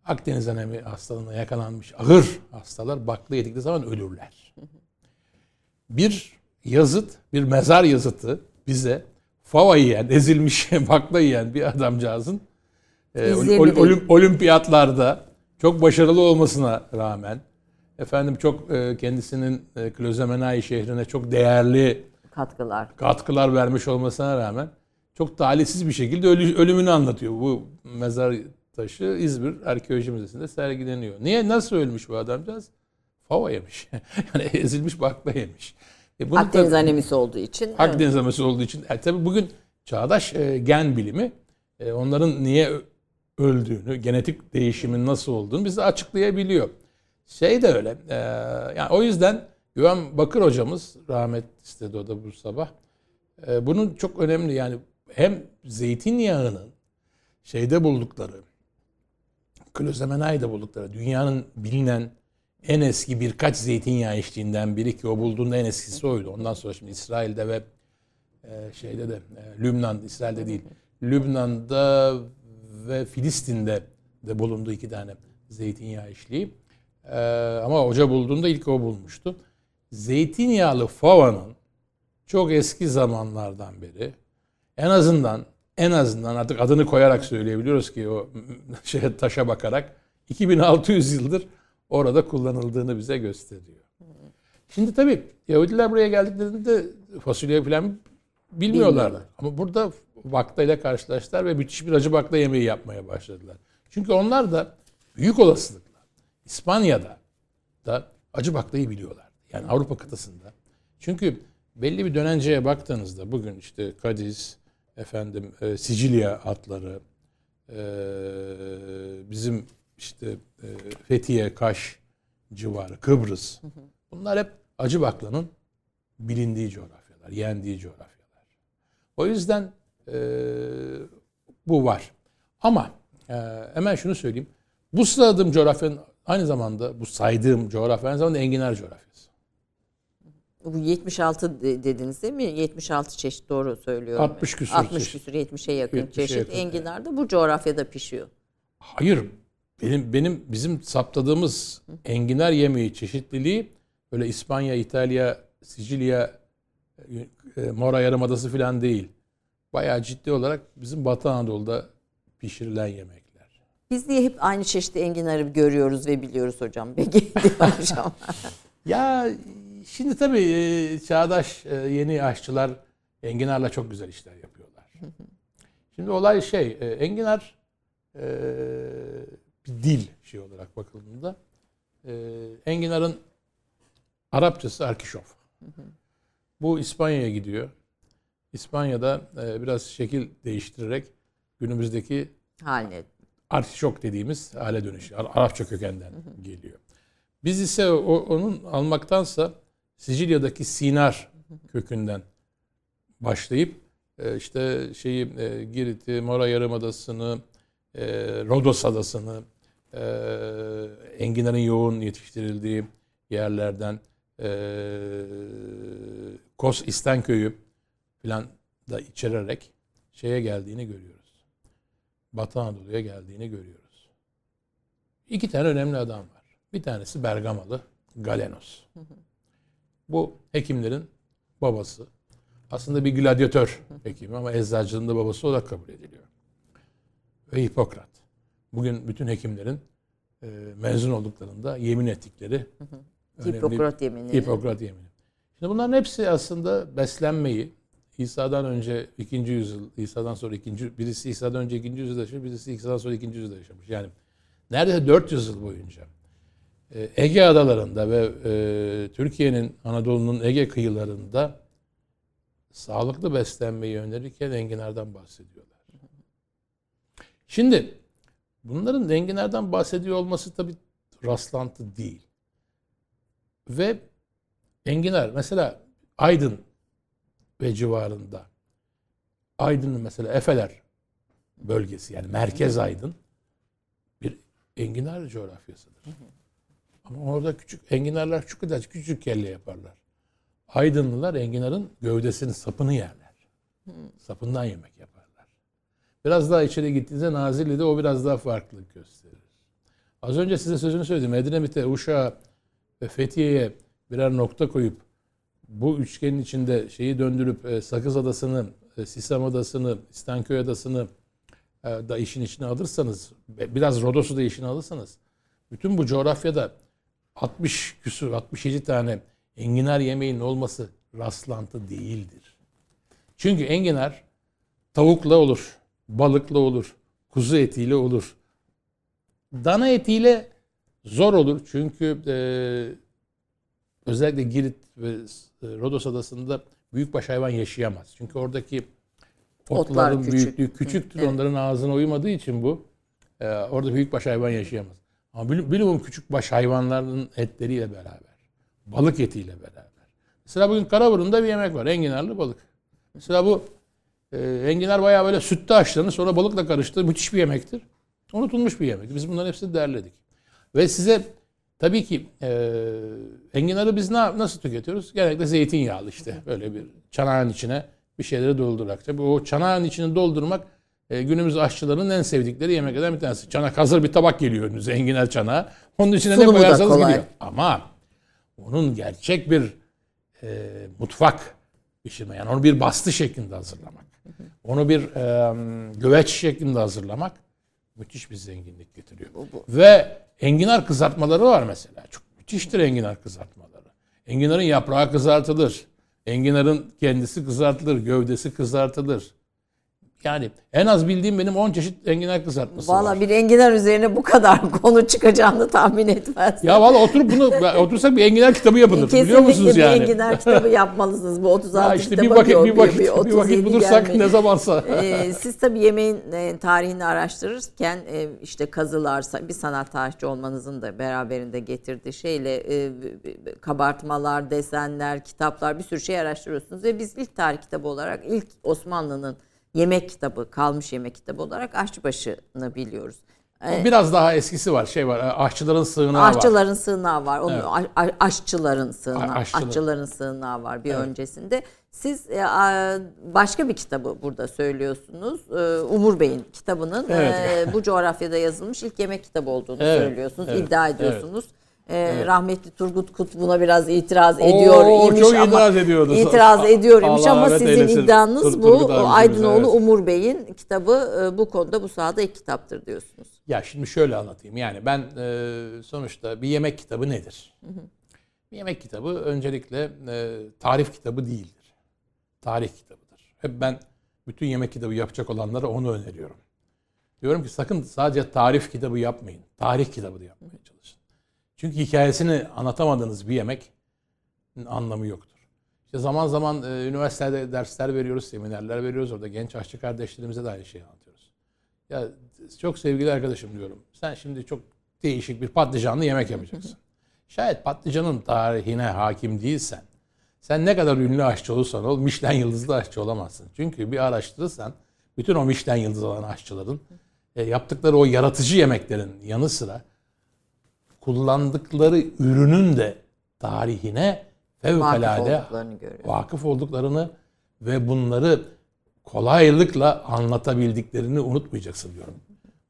Akdeniz anemi hastalığına yakalanmış ağır hastalar bakla yedikleri zaman ölürler. Bir yazıt, bir mezar yazıtı bize fava yiyen, ezilmiş bakla yiyen bir adamcağızın e, olim- olimpiyatlarda çok başarılı olmasına rağmen efendim çok e, kendisinin e, Klozemenai şehrine çok değerli Katkılar. katkılar vermiş olmasına rağmen çok talihsiz bir şekilde ölü- ölümünü anlatıyor. Bu mezar taşı İzmir Arkeoloji Müzesi'nde sergileniyor. Niye? Nasıl ölmüş bu adamcağız? Fava yemiş. yani ezilmiş bakla yemiş. E bunu Akdeniz anemisi olduğu için. evet. Akdeniz aması olduğu için. E, tabii bugün çağdaş e, gen bilimi e, onların niye öldüğünü, genetik değişimin nasıl olduğunu bize açıklayabiliyor. Şey de öyle. e, yani o yüzden Güven Bakır hocamız rahmet istedi o da bu sabah. E, bunun çok önemli yani hem zeytinyağının şeyde buldukları Klozemenai'de buldukları dünyanın bilinen en eski birkaç zeytinyağı içtiğinden biri ki o bulduğunda en eskisi oydu. Ondan sonra şimdi İsrail'de ve e, şeyde de e, Lübnan, İsrail'de değil. Lübnan'da ve Filistin'de de bulundu iki tane zeytinyağı işliği. E, ama hoca bulduğunda ilk o bulmuştu. Zeytinyağlı favanın çok eski zamanlardan beri en azından en azından artık adını koyarak söyleyebiliyoruz ki o şeye taşa bakarak 2600 yıldır orada kullanıldığını bize gösteriyor. Şimdi tabii Yahudiler buraya geldiklerinde fasulye falan bilmiyorlardı. Bilmiyorlar. Ama burada bakla ile karşılaştılar ve müthiş bir acı bakla yemeği yapmaya başladılar. Çünkü onlar da büyük olasılıkla İspanya'da da acı baklayı biliyorlar. Yani Avrupa kıtasında. Çünkü belli bir dönenceye baktığınızda bugün işte Kadiz, efendim e, Sicilya atları, e, bizim işte e, Fethiye, Kaş civarı, Kıbrıs. Bunlar hep acı baklanın bilindiği coğrafyalar, yendiği coğrafyalar. O yüzden e, bu var. Ama e, hemen şunu söyleyeyim. Bu sıradığım coğrafyanın aynı zamanda bu saydığım coğrafya aynı zamanda enginar coğrafyası. Bu 76 de- dediniz değil mi? 76 çeşit doğru söylüyorum. 60 küsur 60 çeşit. küsur 70'e yakın 70'e çeşit yakın, enginar da bu coğrafyada pişiyor. Hayır. Benim benim bizim saptadığımız enginar yemeği çeşitliliği böyle İspanya, İtalya, Sicilya, e, Mora Yarımadası falan değil. Bayağı ciddi olarak bizim Batı Anadolu'da pişirilen yemekler. Biz niye hep aynı çeşitli enginarı görüyoruz ve biliyoruz hocam? Peki hocam. Ya şimdi tabii e, çağdaş e, yeni aşçılar enginarla çok güzel işler yapıyorlar. Şimdi olay şey, e, enginar bir dil şey olarak bakıldığında enginarın Arapçası arkişof. Bu İspanya'ya gidiyor. İspanya'da e, biraz şekil değiştirerek günümüzdeki Haline. artişok dediğimiz hale dönüşüyor. Ar- Arapça kökenden geliyor. Biz ise o, onun almaktansa Sicilya'daki Sinar kökünden başlayıp e, işte şeyi e, Girit'i, Mora Yarımadası'nı, e, Rodos Adası'nı, e, enginarın yoğun yetiştirildiği yerlerden e, Kos İstenköy'ü falan da içererek şeye geldiğini görüyoruz. Batı Anadolu'ya geldiğini görüyoruz. İki tane önemli adam var. Bir tanesi Bergamalı Galenos. Bu hekimlerin babası. Aslında bir gladyatör hekimi ama eczacılığın da babası olarak kabul ediliyor. Ve Hipokrat. Bugün bütün hekimlerin e, mezun olduklarında yemin ettikleri önemli- Hipokrat yemini. Hipokrat yemini. Şimdi bunların hepsi aslında beslenmeyi İsa'dan önce ikinci yüzyıl, İsa'dan sonra ikinci, birisi İsa'dan önce ikinci yüzyılda yaşamış, birisi İsa'dan sonra ikinci yüzyılda yaşamış. Yani neredeyse 400 yıl boyunca e, Ege adalarında ve e, Türkiye'nin, Anadolu'nun Ege kıyılarında sağlıklı beslenmeyi önerirken enginardan bahsediyorlar. Şimdi bunların enginardan bahsediyor olması tabii rastlantı değil. Ve enginar mesela Aydın ve civarında Aydın'ın mesela Efeler bölgesi yani merkez Aydın bir enginar coğrafyasıdır. Ama orada küçük enginarlar şu kadar küçük kelle yaparlar. Aydınlılar enginarın gövdesini, sapını yerler. Sapından yemek yaparlar. Biraz daha içeri gittiğinizde Nazilli'de o biraz daha farklılık gösterir. Az önce size sözünü söyledim. Edremit'e, Uşak'a ve Fethiye'ye birer nokta koyup bu üçgenin içinde şeyi döndürüp e, Sakız Adası'nı, e, Sisam Adası'nı, İstanköy Adası'nı e, da işin içine alırsanız, biraz Rodos'u da işine alırsanız bütün bu coğrafyada 60 küsur, 67 tane enginar yemeğinin olması rastlantı değildir. Çünkü enginar tavukla olur, balıkla olur, kuzu etiyle olur. Dana etiyle zor olur çünkü e, özellikle Girit ve e, Rodos adasında büyükbaş hayvan yaşayamaz. Çünkü oradaki Otlar otların küçük. büyüklüğü küçüktür. Evet. Onların ağzına uymadığı için bu e, orada büyükbaş hayvan yaşayamaz. Ama bil- bilumum küçükbaş hayvanların etleriyle beraber, balık etiyle beraber. Mesela bugün Karaburun'da bir yemek var. Enginarlı balık. Mesela bu e, enginar bayağı böyle sütte haşlanır sonra balıkla karıştı. Müthiş bir yemektir. Unutulmuş bir yemek. Biz bunların hepsini derledik. Ve size tabii ki e, enginarı biz na- nasıl tüketiyoruz? Genellikle zeytinyağlı işte. Böyle bir çanağın içine bir şeyleri doldurarak. Tabii o çanağın içini doldurmak e, günümüz aşçılarının en sevdikleri yemeklerden bir tanesi. Çanak hazır bir tabak geliyor önünüze enginar çanağı. Onun içine Sunumu ne koyarsanız gidiyor. Ama onun gerçek bir e, mutfak pişirme. Yani onu bir bastı şeklinde hazırlamak. Onu bir e, güveç şeklinde hazırlamak müthiş bir zenginlik getiriyor. Ve enginar kızartmaları var mesela. Çok müthiştir enginar kızartmaları. Enginarın yaprağı kızartılır. Enginarın kendisi kızartılır, gövdesi kızartılır. Yani en az bildiğim benim 10 çeşit enginar kızartması var. Valla bir enginar üzerine bu kadar konu çıkacağını tahmin etmezdim. Ya valla oturup bunu otursak bir enginar kitabı yapılır. Biliyor Kesinlikle musunuz bir yani? enginar kitabı yapmalısınız. Bu 36 Ya işte kitaba bir vakit bir vakit bir, 37 vakit bulursak gelmeyin. ne zamansa. Ee, siz tabii yemeğin e, tarihini araştırırken e, işte kazılar, bir sanat tarihçi olmanızın da beraberinde getirdiği şeyle e, kabartmalar, desenler, kitaplar bir sürü şey araştırıyorsunuz. Ve biz ilk tarih kitabı olarak ilk Osmanlı'nın yemek kitabı, kalmış yemek kitabı olarak Aşçıbaşı'nı biliyoruz. Ee, Biraz daha eskisi var. Şey var. Aşçıların sığınağı var. Aşçıların sığınağı var. Onun Evet. a- aşçıların sığınağı, A- aşçıların. aşçıların sığınağı var bir Evet. öncesinde. Siz e, başka bir kitabı burada söylüyorsunuz. E, Umur Bey'in kitabının Evet. e, bu coğrafyada yazılmış ilk yemek kitabı olduğunu Evet, söylüyorsunuz, evet, iddia ediyorsunuz. E, Rahmetli Turgut Kut buna biraz itiraz ediyor Oo, imiş çok ama itiraz ediyordu. itiraz ediyor imiş ama sizin eylesin. iddianız Tur- bu. Aydınoğlu evet. Umur Bey'in kitabı e, bu konuda bu sahada ilk kitaptır diyorsunuz. Ya şimdi şöyle anlatayım. Yani ben e, sonuçta bir yemek kitabı nedir? Bir yemek kitabı öncelikle e, tarif kitabı değildir. Tarih kitabıdır. Hep ben bütün yemek kitabı yapacak olanlara onu öneriyorum. Diyorum ki sakın sadece tarif kitabı yapmayın. Tarih kitabı da yapmaya çalışın. Çünkü hikayesini anlatamadığınız bir yemek anlamı yoktur. İşte zaman zaman e, üniversitede dersler veriyoruz, seminerler veriyoruz. Orada genç aşçı kardeşlerimize de aynı şeyi anlatıyoruz. Ya çok sevgili arkadaşım diyorum. Sen şimdi çok değişik bir patlıcanlı yemek yapacaksın. Şayet patlıcanın tarihine hakim değilsen, sen ne kadar ünlü aşçı olursan ol, Michelin yıldızlı aşçı olamazsın. Çünkü bir araştırırsan, bütün o Michelin yıldızı olan aşçıların e, yaptıkları o yaratıcı yemeklerin yanı sıra kullandıkları ürünün de tarihine fevkalade Vakıf olduklarını vakıf olduklarını ve bunları kolaylıkla anlatabildiklerini unutmayacaksın diyorum.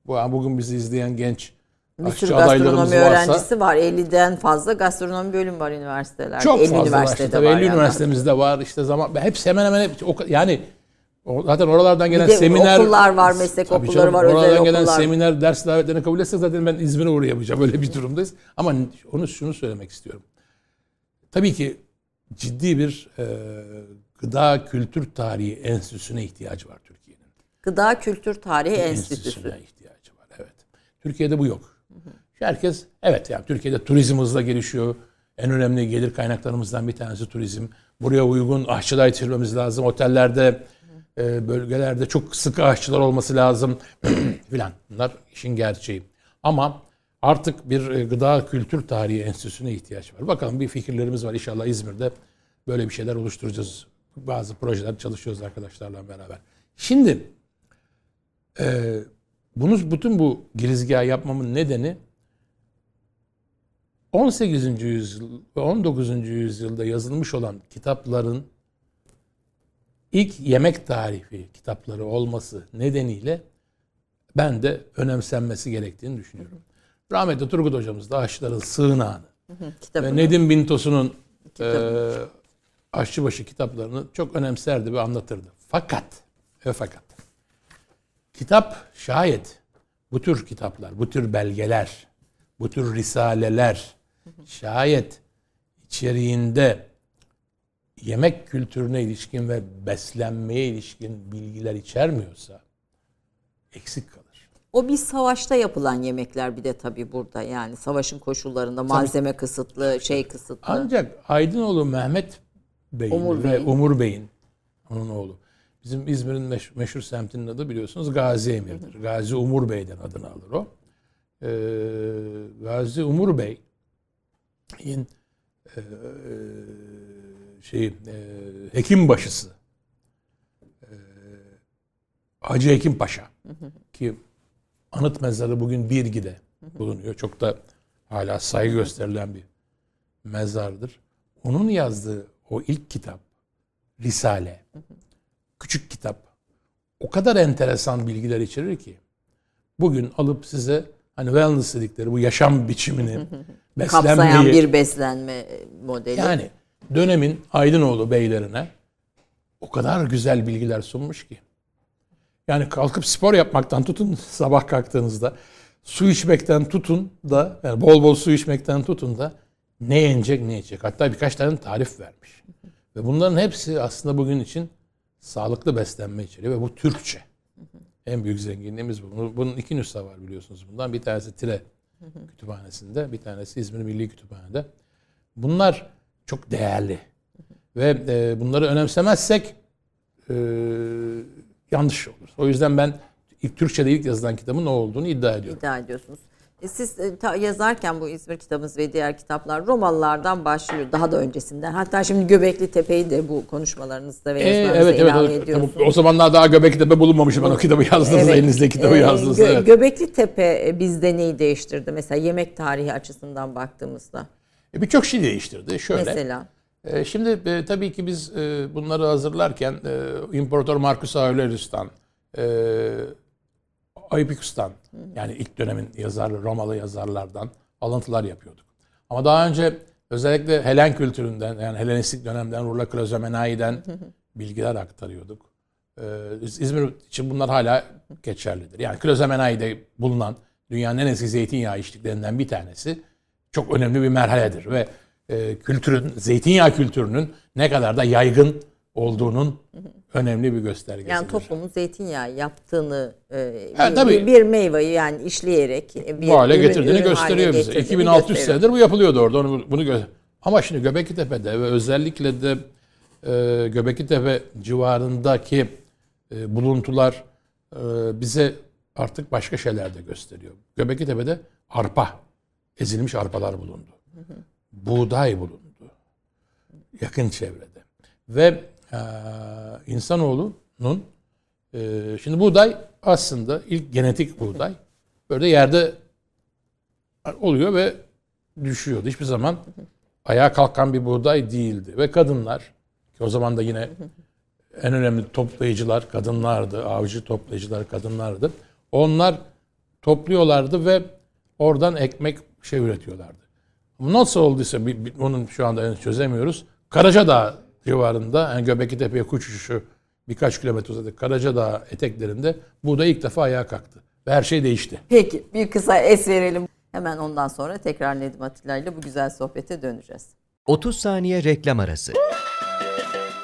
Bu bugün bizi izleyen genç Bir sürü gastronomi varsa öğrencisi var. 50'den fazla gastronomi bölüm var üniversitelerde. çok 50 fazla üniversitede var. 50 yani. üniversitemizde var. İşte zaman hepsi hemen hemen hep, yani zaten oralardan gelen de seminer okullar var, meslek Tabii okulları canım, var, özel Oralardan gelen okullar. seminer, ders davetlerini kabul etsek zaten ben İzmir'e uğrayamayacağım. Öyle bir durumdayız. Ama onu şunu söylemek istiyorum. Tabii ki ciddi bir e, gıda kültür tarihi enstitüsüne ihtiyacı var Türkiye'nin. Gıda Kültür Tarihi Enstitüsü. Enstitüsüne ihtiyacı var. Evet. Türkiye'de bu yok. Herkes evet yani Türkiye'de turizm hızla gelişiyor. En önemli gelir kaynaklarımızdan bir tanesi turizm. Buraya uygun aşçılar yetiştirmemiz lazım. Otellerde, e, bölgelerde çok sıkı aşçılar olması lazım filan. Bunlar işin gerçeği. Ama artık bir e, gıda kültür tarihi enstitüsüne ihtiyaç var. Bakalım bir fikirlerimiz var. İnşallah İzmir'de böyle bir şeyler oluşturacağız. Bazı projeler çalışıyoruz arkadaşlarla beraber. Şimdi e, bunu bütün bu girizgahı yapmamın nedeni 18. yüzyıl ve 19. yüzyılda yazılmış olan kitapların ilk yemek tarifi kitapları olması nedeniyle ben de önemsenmesi gerektiğini düşünüyorum. Rahmetli Turgut hocamız da Aşçıların Sığınağı'nı ve Nedim Bintos'un e, Aşçıbaşı kitaplarını çok önemserdi ve anlatırdı. Fakat ve fakat kitap şayet bu tür kitaplar, bu tür belgeler, bu tür risaleler şayet içeriğinde yemek kültürüne ilişkin ve beslenmeye ilişkin bilgiler içermiyorsa eksik kalır. O bir savaşta yapılan yemekler bir de tabii burada yani savaşın koşullarında malzeme kısıtlı, şey kısıtlı. Ancak Aydınoğlu Mehmet Bey'in Umur ve Bey'in. Umur Bey'in onun oğlu. Bizim İzmir'in meş- meşhur semtinin adı biliyorsunuz Gazi Emir'dir. Gazi Umur Bey'den adını alır o. Ee, Gazi Umur Bey'in e, şey e, hekim başısı e, Hacı Hekim Paşa ki anıt mezarı bugün Birgi'de bulunuyor. Çok da hala saygı gösterilen bir mezardır. Onun yazdığı o ilk kitap Risale, küçük kitap o kadar enteresan bilgiler içerir ki bugün alıp size hani wellness dedikleri bu yaşam biçimini Kapsayan beslenmeyi bir beslenme modeli. yani dönemin Aydınoğlu beylerine o kadar güzel bilgiler sunmuş ki. Yani kalkıp spor yapmaktan tutun sabah kalktığınızda su içmekten tutun da yani bol bol su içmekten tutun da ne yenecek ne yiyecek. Hatta birkaç tane tarif vermiş. Ve bunların hepsi aslında bugün için sağlıklı beslenme içeriyor ve bu Türkçe. En büyük zenginliğimiz bu. Bunun- iki nüsha var biliyorsunuz bundan. Bir tanesi Tire Kütüphanesi'nde, bir tanesi İzmir Milli Kütüphane'de. Bunlar çok değerli. Ve e, bunları önemsemezsek e, yanlış olur. O yüzden ben ilk Türkçe'de ilk yazılan kitabın o olduğunu iddia ediyorum. iddia ediyorsunuz. E siz e, ta- yazarken bu İzmir kitabınız ve diğer kitaplar Romalılardan başlıyor. Daha da öncesinden. Hatta şimdi Göbekli Tepe'yi de bu konuşmalarınızda ve Ee, yazılarınızda evet evet. ilave o- ediyorsunuz. O zamanlar daha Göbektepe bulunmamış. Ben o kitabı yazdığınızda Evet. elinizde kitabı Ee, yazdığınızda. Gö- evet. Göbekli Tepe e, bizde neyi değiştirdi? Mesela yemek tarihi açısından baktığımızda. E, Birçok şey değiştirdi. Şöyle. Mesela. E, Şimdi e, tabii ki biz e, bunları hazırlarken e, İmparator Marcus Aurelius'tan, e, Aepicus'tan yani ilk dönemin yazarları, Romalı yazarlardan alıntılar yapıyorduk. Ama daha önce özellikle Helen kültüründen yani Helenistik dönemden Rula Klazomenai'den bilgiler aktarıyorduk. E, İz- İzmir için bunlar hala geçerlidir. Yani Klazomenai'de bulunan dünyanın en eski zeytinyağı içtiklerinden bir tanesi çok önemli bir merhaledir ve e, kültürün zeytinyağı kültürünün ne kadar da yaygın olduğunun önemli bir göstergesidir. Yani toplumun zeytinyağı yaptığını e, Ha, bir, tabii. bir meyveyi yani işleyerek bir bu hale ürün- getirdiğini ürün gösteriyor bize. getirdiğini 2600 gösteriyor. senedir bu yapılıyordu orada. Onu, bunu gö- Ama şimdi Göbekli Tepe'de ve özellikle de e, Göbekli Tepe civarındaki e, buluntular e, bize artık başka şeyler de gösteriyor. Göbekli Tepe'de arpa, ezilmiş arpalar bulundu. Buğday bulundu. Yakın çevrede. Ve e, insanoğlunun e, şimdi buğday aslında ilk genetik buğday böyle yerde oluyor ve düşüyordu. Hiçbir zaman ayağa kalkan bir buğday değildi. Ve kadınlar ki o zaman da yine en önemli toplayıcılar kadınlardı. Avcı toplayıcılar kadınlardı. Onlar topluyorlardı ve oradan ekmek şey üretiyorlardı. Nasıl olduysa bir, bir- onun şu anda henüz çözemiyoruz. Karacadağ civarında yani Göbekli Tepe'ye kuş uçuşu birkaç kilometre uzakta Karacadağ eteklerinde buğday ilk defa ayağa kalktı. Ve her şey değişti. Peki bir kısa es verelim. Hemen ondan sonra tekrar Nedim Atilla ile bu güzel sohbete döneceğiz. 30 saniye reklam arası.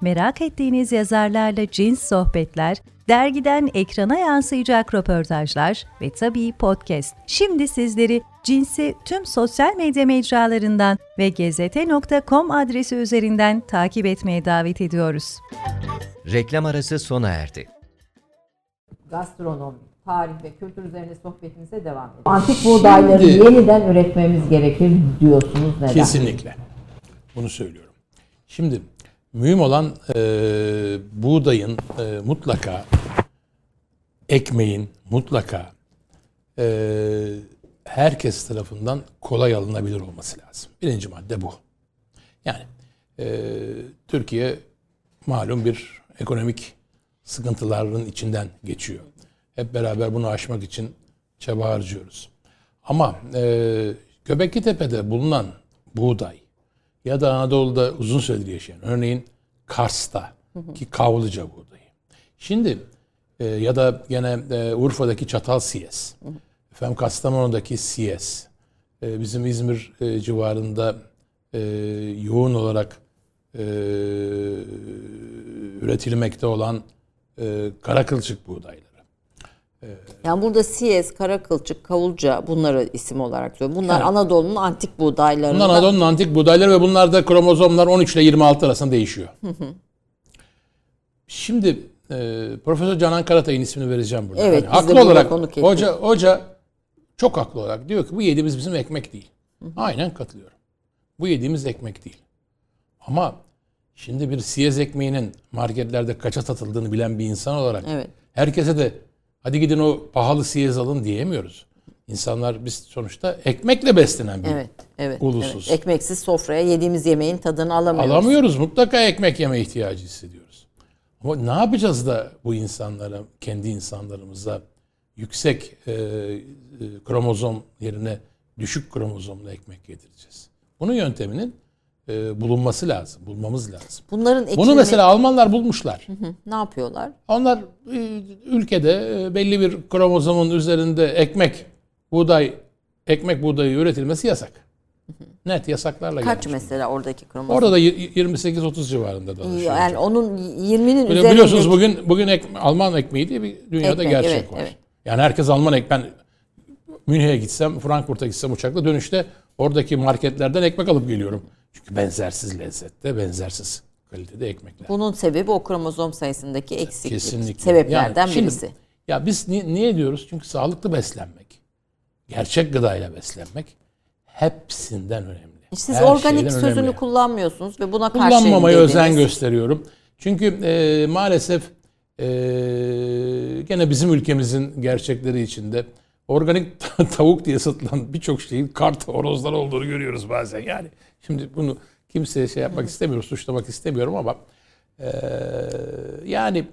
merak ettiğiniz yazarlarla cins sohbetler, dergiden ekrana yansıyacak röportajlar ve tabii podcast. Şimdi sizleri Cins'i tüm sosyal medya mecralarından ve gezete.com adresi üzerinden takip etmeye davet ediyoruz. Reklam arası sona erdi. gastronomi, tarih ve kültür üzerine sohbetimize devam edelim. Antik buğdayları Şimdi- yeniden üretmemiz gerekir diyorsunuz neden? Kesinlikle. Bunu söylüyorum. Şimdi mühim olan e, buğdayın e, mutlaka ekmeğin mutlaka e, herkes tarafından kolay alınabilir olması lazım. Birinci madde bu. Yani e, Türkiye malum bir ekonomik sıkıntıların içinden geçiyor. Hep beraber bunu aşmak için çaba harcıyoruz. Ama e, Göbekli Tepe'de bulunan buğday ya da Anadolu'da uzun süredir yaşayan örneğin Kars'ta ki Kavlıca buğdayı. Şimdi e, ya da gene e, Urfa'daki Çatal Siyes. Efendim Kastamonu'daki Siyes. E, bizim İzmir e, civarında e, yoğun olarak e, üretilmekte olan e, kara kılçık. Yani burada Siyez, Karakılçık, Kavulca bunları isim olarak söylüyor. Bunlar Anadolu'nun antik buğdaylarından. Bunlar Anadolu'nun antik buğdayları ve bunlarda kromozomlar 13 ile 26 arasında değişiyor. Şimdi e, Profesör Canan Karatay'ın ismini vereceğim burada. Evet, Yani haklı olarak hoca hoca çok haklı olarak diyor ki bu yediğimiz bizim ekmek değil. Aynen katılıyorum. Bu yediğimiz ekmek değil. Ama şimdi bir siyez ekmeğinin marketlerde kaça satıldığını bilen bir insan olarak Evet. herkese de hadi gidin o pahalı siyez alın diyemiyoruz. İnsanlar biz sonuçta ekmekle beslenen bir Evet, evet, Ulusuz. evet. Ekmeksiz sofraya yediğimiz yemeğin tadını alamıyoruz. Alamıyoruz. Mutlaka ekmek yeme ihtiyacı hissediyoruz. Ama ne yapacağız da bu insanlara, kendi insanlarımıza yüksek e, e, kromozom yerine düşük kromozomlu ekmek yedireceğiz? Bunun yönteminin e, bulunması lazım, bulmamız lazım. Bunların ekimi Bunu mesela Almanlar bulmuşlar. ne yapıyorlar? Onlar e, ülkede e, belli bir kromozomun üzerinde ekmek, buğday, ekmek buğdayı üretilmesi yasak. Net yasaklarla Kaç gelmiş. mesela oradaki kromozom? Orada da y- 28-30 civarında dolaşıyor. yani onun 20'nin Böyle üzerinde biliyorsunuz bugün bugün ek- Alman ekmeği diye bir dünyada Ekmek, gerçek evet, var. evet. Yani herkes Alman ekmek. Ben Münih'e gitsem, Frankfurt'a gitsem uçakla dönüşte oradaki marketlerden ekmek alıp geliyorum. Çünkü benzersiz lezzette, benzersiz kalitede ekmekler. bunun sebebi o kromozom sayısındaki eksiklik. Kesinlikle. Sebeplerden Yani şimdi- birisi. Ya biz ni- niye diyoruz? Çünkü sağlıklı beslenmek, gerçek gıdayla beslenmek hepsinden önemli. Siz Her organik sözünü önemli. kullanmıyorsunuz ve buna karşı kullanmamaya özen gösteriyorum. Çünkü e, maalesef e, gene bizim ülkemizin gerçekleri içinde organik tavuk diye satılan birçok şeyin kart horozlar olduğunu görüyoruz bazen. Yani şimdi bunu kimseye şey yapmak istemiyorum, suçlamak istemiyorum ama e, yani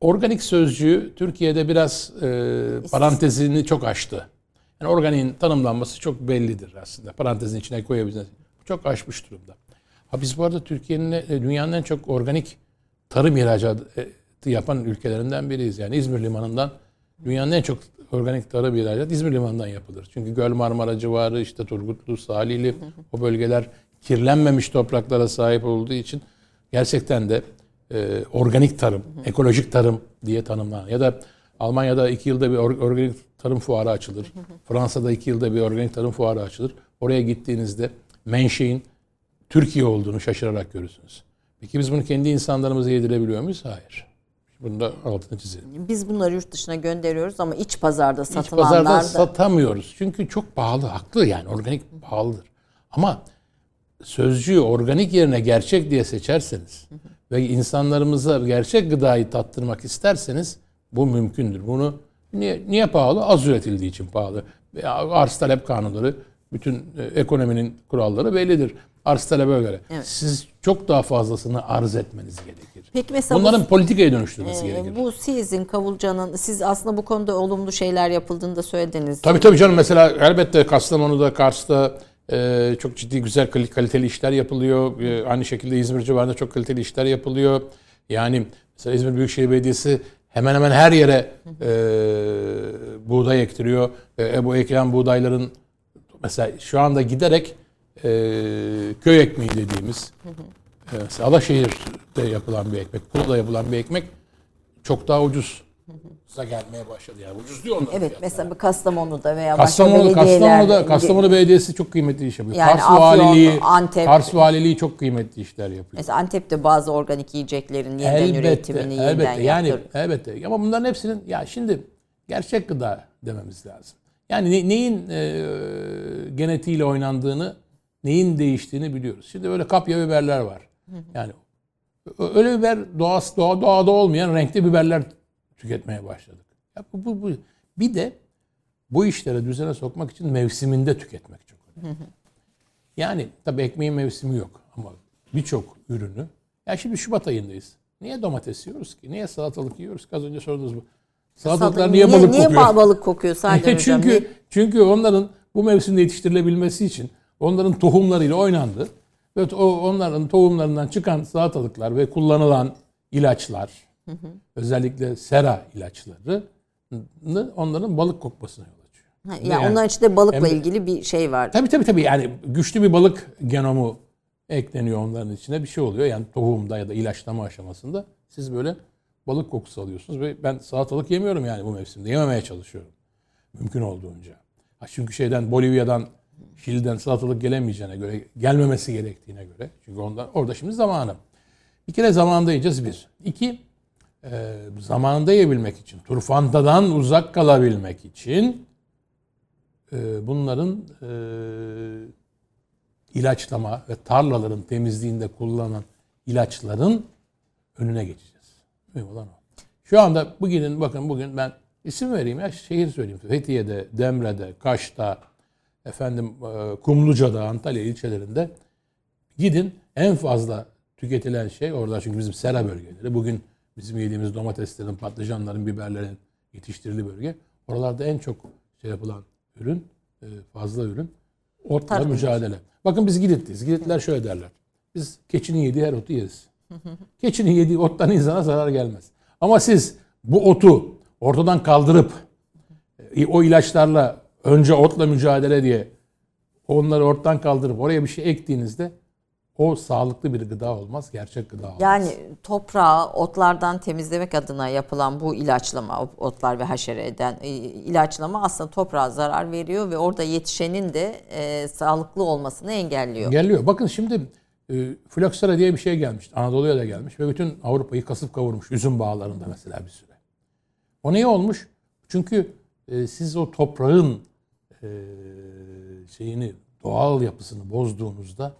organik sözcüğü Türkiye'de biraz e, parantezini çok aştı. Yani organiğin tanımlanması çok bellidir aslında. Parantezin içine koyabiliriz. Çok aşmış durumda. Ha biz bu arada Türkiye'nin e, dünyanın en çok organik tarım ihracatı yapan ülkelerinden biriyiz. Yani İzmir Limanı'ndan dünyanın en çok organik tarım ihracatı İzmir Limanı'ndan yapılır. Çünkü Göl Marmara civarı işte Turgutlu, Salihli o bölgeler kirlenmemiş topraklara sahip olduğu için gerçekten de e, organik tarım, ekolojik tarım diye tanımlanan ya da Almanya'da iki yılda bir or- organik tarım fuarı açılır. Fransa'da iki yılda bir organik tarım fuarı açılır. Oraya gittiğinizde menşein Türkiye olduğunu şaşırarak görürsünüz. Peki biz bunu kendi insanlarımıza yedirebiliyor muyuz? Hayır. Bunu da altını çizelim. Biz bunları yurt dışına gönderiyoruz ama iç pazarda İç satılanlar pazarda da satamıyoruz. Çünkü çok pahalı. Haklı yani. Organik pahalıdır. Ama sözcüğü organik yerine gerçek diye seçerseniz ve insanlarımıza gerçek gıdayı tattırmak isterseniz bu mümkündür. Bunu niye, niye pahalı? Az üretildiği için pahalı. Arz talep kanunları, bütün e, ekonominin kuralları bellidir. Arz talebe göre. Siz çok daha fazlasını arz etmeniz gerekir. Peki mesela bu- Bunların politikaya dönüştürmesi Ee, gerekir. bu sizin Kavulca'nın siz aslında bu konuda olumlu şeyler yapıldığını da söylediniz. Tabii tabii canım mesela elbette Kastamonu'da, Kars'ta e, çok ciddi güzel kal- kaliteli işler yapılıyor. E, aynı şekilde İzmir civarında çok kaliteli işler yapılıyor. Yani mesela İzmir Büyükşehir Belediyesi hemen hemen her yere e, buğday ektiriyor. E, bu ekilen buğdayların mesela şu anda giderek e, köy ekmeği dediğimiz e, Alaşehir'de yapılan bir ekmek, Pulu'da yapılan bir ekmek çok daha ucuz. gelmeye başladı yani. Ucuz diyor onlar. Evet mesela Kastamonu'da veya Kastamonu, başka belediyeler. Kastamonu'da, Kastamonu Belediyesi çok kıymetli iş yapıyor. Yani Kars Afyon, Valiliği, Antep. Kars Valiliği çok kıymetli işler yapıyor. Mesela Antep'te bazı organik yiyeceklerin yeniden üretimini yeniden elbette. Yani yaptır. elbette. Ama bunların hepsinin ya şimdi gerçek gıda dememiz lazım. Yani ne- neyin e, genetiğiyle oynandığını, neyin değiştiğini biliyoruz. Şimdi böyle kapya biberler var. Yani öyle biber doğası doğa, doğada olmayan renkli biberler tüketmeye başladık. Ya bu, bu, bu. Bir de bu işleri düzene sokmak için mevsiminde tüketmek çok önemli. Yani tabii ekmeğin mevsimi yok ama birçok ürünü. Ya şimdi Şubat ayındayız. Niye domates yiyoruz ki? Niye salatalık yiyoruz ki? Az önce sordunuz bu. Salatalıklar niye, balık niye kokuyor? ba- balık kokuyor sadece hocam? çünkü Niye- çünkü onların bu mevsimde yetiştirilebilmesi için onların tohumlarıyla oynandı. Ve o onların tohumlarından çıkan salatalıklar ve kullanılan ilaçlar, özellikle sera ilaçları onların balık kokmasına yol açıyor. Ha, ya Yani- onlar içinde balıkla Hem- ilgili bir şey var. Tabii tabii tabii yani güçlü bir balık genomu ekleniyor onların içine bir şey oluyor. Yani tohumda ya da ilaçlama aşamasında siz böyle balık kokusu alıyorsunuz ve ben salatalık yemiyorum yani bu mevsimde. Yememeye çalışıyorum. Mümkün olduğunca. Ha çünkü şeyden Bolivya'dan Şili'den salatalık gelemeyeceğine göre, gelmemesi gerektiğine göre. Çünkü ondan, orada şimdi zamanı. Bir kere zamanında yiyeceğiz bir. İki, e, zamanında yiyebilmek için, turfantadan uzak kalabilmek için e, bunların e, ilaçlama ve tarlaların temizliğinde kullanılan ilaçların önüne geçeceğiz. Mühim olan o. Şu anda bugünün bakın bugün ben isim vereyim ya şehir söyleyeyim. Fethiye'de, Demre'de, Kaş'ta, efendim e, Kumluca'da, Antalya ilçelerinde gidin en fazla tüketilen şey orada çünkü bizim sera bölgeleri. Bugün bizim yediğimiz domateslerin, patlıcanların, biberlerin yetiştirildiği bölge. Oralarda en çok şey yapılan ürün, e, fazla ürün otla Tarım mücadele. Bakın biz Gidit'teyiz. Giditler şöyle derler. Biz keçinin yediği her otu yeriz. Keçinin yediği ottan insana zarar gelmez. Ama siz bu otu ortadan kaldırıp e, o ilaçlarla önce otla mücadele diye onları ortadan kaldırıp oraya bir şey ektiğinizde o sağlıklı bir gıda olmaz, gerçek gıda olmaz. Yani toprağı otlardan temizlemek adına yapılan bu ilaçlama, otlar ve haşereden e, ilaçlama aslında toprağa zarar veriyor ve orada yetişenin de e, sağlıklı olmasını engelliyor. Geliyor. Bakın şimdi e, floksera diye bir şey gelmiş. Anadolu'ya da gelmiş ve bütün Avrupa'yı kasıp kavurmuş. Üzüm bağlarında mesela bir süre. O niye olmuş? Çünkü e, siz o toprağın e, şeyini, doğal yapısını bozduğunuzda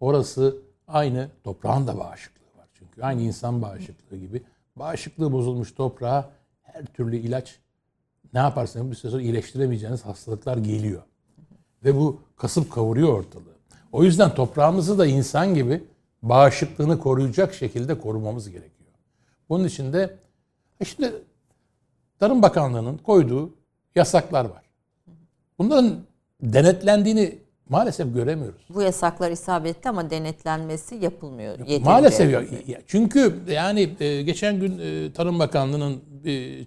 orası aynı toprağın da bağışıklığı var. Çünkü aynı insan bağışıklığı gibi bağışıklığı bozulmuş toprağa her türlü ilaç ne yaparsanız bir süre sonra iyileştiremeyeceğiniz hastalıklar geliyor. Ve bu kasıp kavuruyor ortalığı. O yüzden toprağımızı da insan gibi bağışıklığını koruyacak şekilde korumamız gerekiyor. Bunun için de e şimdi Tarım Bakanlığı'nın koyduğu yasaklar var. Bunların denetlendiğini maalesef göremiyoruz. Bu yasaklar isabetli ama denetlenmesi yapılmıyor. yeterince. Maalesef ya- çünkü yani e, geçen gün e, Tarım Bakanlığı'nın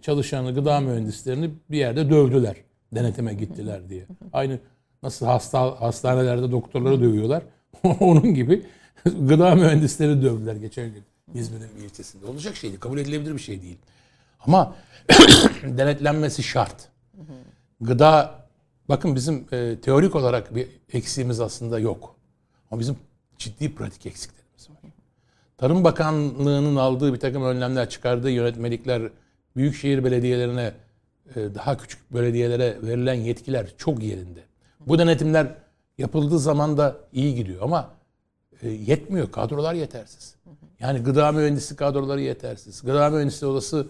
çalışanı, gıda mühendislerini bir yerde dövdüler. Denetime gittiler diye. Aynı nasıl hasta hastanelerde doktorları dövüyorlar. Onun gibi gıda mühendisleri dövdüler geçen gün İzmir'in bir ilçesinde. Olacak şey değil. Kabul edilebilir bir şey değil. Ama denetlenmesi şart. Gıda bakın bizim e, teorik olarak bir eksiğimiz aslında yok. Ama bizim ciddi pratik eksiklerimiz var. Tarım Bakanlığı'nın aldığı bir takım önlemler, çıkardığı yönetmelikler, büyükşehir belediyelerine, e, daha küçük belediyelere verilen yetkiler çok yerinde. Bu denetimler yapıldığı zaman da iyi gidiyor ama e, yetmiyor. Kadrolar yetersiz. Yani gıda mühendisi kadroları yetersiz. Gıda mühendisi odası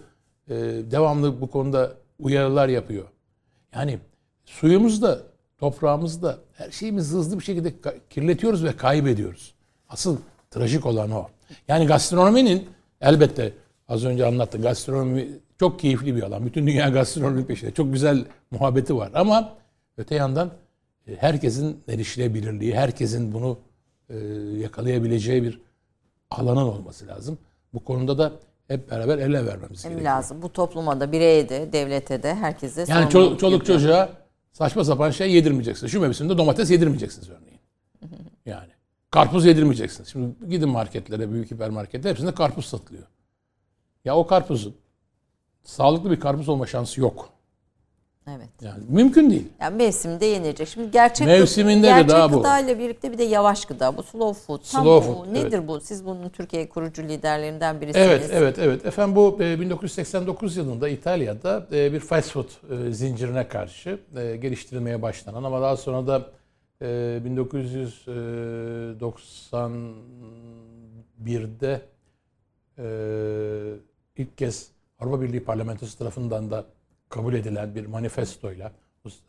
e, devamlı bu konuda uyarılar yapıyor. Yani suyumuzda, toprağımızda her şeyimizi hızlı bir şekilde kirletiyoruz ve kaybediyoruz. Asıl trajik olan o. Yani gastronominin elbette az önce anlattım. Gastronomi çok keyifli bir alan. Bütün dünya gastronomi peşinde. Çok güzel muhabbeti var ama öte yandan e, herkesin erişilebilirliği, herkesin bunu e, yakalayabileceği bir alanın olması lazım. Bu konuda da hep beraber ele vermemiz Hem gerekiyor. lazım. Bu topluma da, bireye de, devlete de, herkese Yani ço- sorumluluk çoluk yüklüyor. çocuğa saçma sapan şey yedirmeyeceksiniz. Şu mevsimde domates yedirmeyeceksiniz örneğin. Yani Karpuz yedirmeyeceksiniz. Şimdi gidin marketlere, büyük hipermarketlere hepsinde karpuz satılıyor. Ya o karpuzun sağlıklı bir karpuz olma şansı yok. Evet. Yani mümkün değil. Yani mevsimde yenilecek. Şimdi gerçek Mevsiminde gerçek gıda bu. gıda ile birlikte bir de yavaş gıda. Bu slow food. Tam Slow bu. food, Nedir bu? Siz bunun Türkiye kurucu liderlerinden birisiniz. Evet, evet, evet. Efendim bu e, 1989 yılında İtalya'da e, bir fast food e, zincirine karşı e, geliştirilmeye başlanan ama daha sonra da e, 1991'de e, ilk kez Avrupa Birliği Parlamentosu tarafından da kabul edilen bir manifestoyla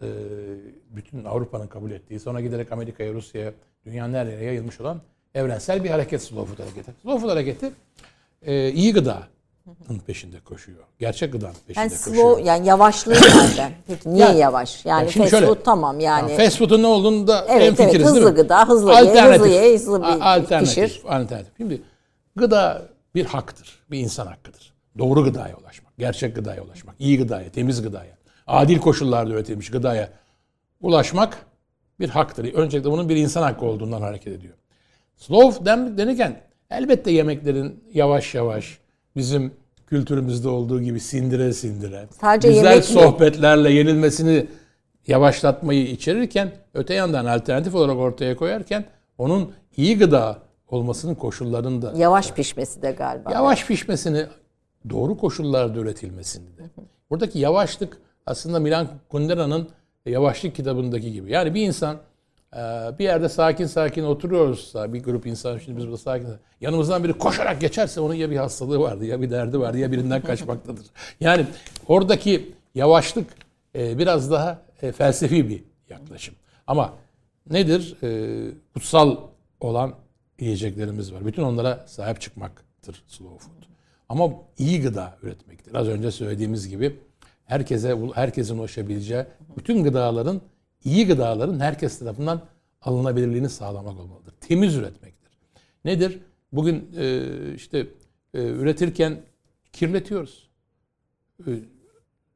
e, bütün Avrupa'nın kabul ettiği sonra giderek Amerika'ya, Rusya'ya, dünyanın her yerine yayılmış olan evrensel bir hareket Slow Food hareketi. Slow Food hareketi e, iyi gıdanın peşinde koşuyor. Gerçek gıdanın peşinde Yani koşuyor. slow yani yavaşlığı nereden? Peki niye Yani- yavaş? Yani Ya şimdi fast şöyle- food tamam yani. Yani fast food'un ne olduğunu da Evet, evet, hemfikiriz değil hızlı mi? gıda, hızlı ye, hızlı ye, hızlı bir- alternatif, pişir. Alternatif. Şimdi gıda bir haktır. Bir insan hakkıdır. Doğru gıdaya ulaşmak, gerçek gıdaya ulaşmak, iyi gıdaya, temiz gıdaya, adil koşullarda üretilmiş gıdaya ulaşmak bir haktır. Öncelikle bunun bir insan hakkı olduğundan hareket ediyor. Slow den- denirken elbette yemeklerin yavaş yavaş bizim kültürümüzde olduğu gibi sindire sindire Sadece güzel yemek mi? sohbetlerle yenilmesini yavaşlatmayı içerirken öte yandan alternatif olarak ortaya koyarken onun iyi gıda olmasının koşullarını da Yavaş pişmesi de galiba. yavaş pişmesini doğru koşullarda üretilmesini de. Buradaki yavaşlık aslında Milan Kundera'nın Yavaşlık kitabındaki gibi. Yani bir insan e, bir yerde sakin sakin oturuyorsa bir grup insan şimdi biz burada sakin yanımızdan biri koşarak geçerse onun ya bir hastalığı vardı ya bir derdi vardı ya birinden kaçmaktadır. Yani oradaki yavaşlık e, biraz daha e, felsefi bir yaklaşım. Ama nedir? E, kutsal olan yiyeceklerimiz var. Bütün onlara sahip çıkmaktır slow food. Ama iyi gıda üretmektir. Az önce söylediğimiz gibi herkese herkesin ulaşabileceği bütün gıdaların iyi gıdaların herkes tarafından alınabilirliğini sağlamak olmalıdır. Temiz üretmektir. Nedir? Bugün e, işte e, üretirken kirletiyoruz. E,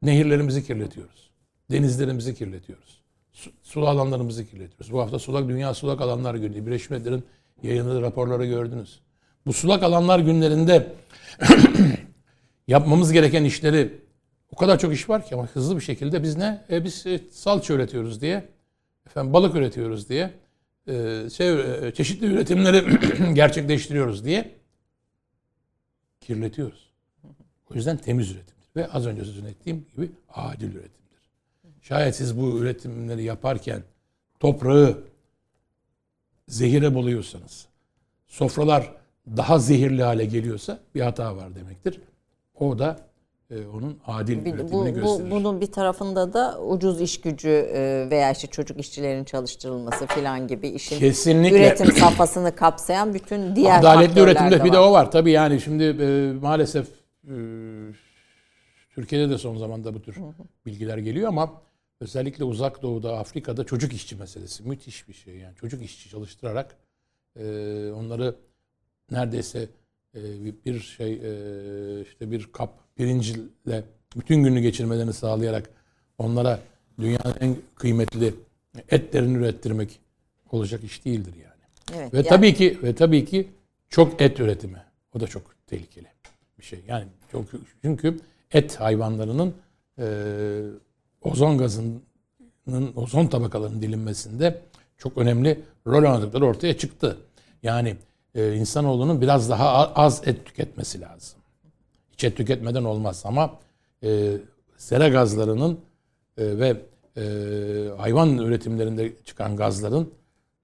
nehirlerimizi kirletiyoruz. Denizlerimizi kirletiyoruz. Su, sulu alanlarımızı kirletiyoruz. Bu hafta sulak dünya sulak alanlar günü. Birleşmiş Milletler'in yayınladığı raporları gördünüz. Bu sulak alanlar günlerinde yapmamız gereken işleri o kadar çok iş var ki ama hızlı bir şekilde biz ne? E, biz e, salça üretiyoruz diye, efendim balık üretiyoruz diye, e, şey, e, çeşitli üretimleri gerçekleştiriyoruz diye kirletiyoruz. O yüzden temiz üretimdir. Ve az önce sözünü ettiğim gibi adil üretimdir. Şayet siz bu üretimleri yaparken toprağı zehire buluyorsanız, sofralar daha zehirli hale geliyorsa bir hata var demektir. O da e, onun adil Bir- bu, bu, gösterir. bunun bir tarafında da ucuz iş gücü e, veya işte çocuk işçilerin çalıştırılması falan gibi işin Kesinlikle. üretim safhasını kapsayan bütün diğer Adaletli üretimde bir de o var. Tabii yani şimdi e, maalesef e, Türkiye'de de son zamanda bu tür bilgiler geliyor ama özellikle uzak doğuda, Afrika'da çocuk işçi meselesi müthiş bir şey. Yani çocuk işçi çalıştırarak e, onları neredeyse e, bir- şey e, işte bir kap pirinçle bütün günü geçirmelerini sağlayarak onlara dünyanın en kıymetli etlerini ürettirmek olacak iş değildir yani. Evet, Ve yani- tabii ki ve tabii ki çok et üretimi. O da çok tehlikeli bir şey. Yani çok çünkü et hayvanlarının e, ozon gazının ozon tabakalarının dilinmesinde çok önemli rol oynadıkları ortaya çıktı. Yani e, insanoğlunun biraz daha az et tüketmesi lazım. Hiç et tüketmeden olmaz ama e, sera gazlarının e, ve e, hayvan üretimlerinde çıkan gazların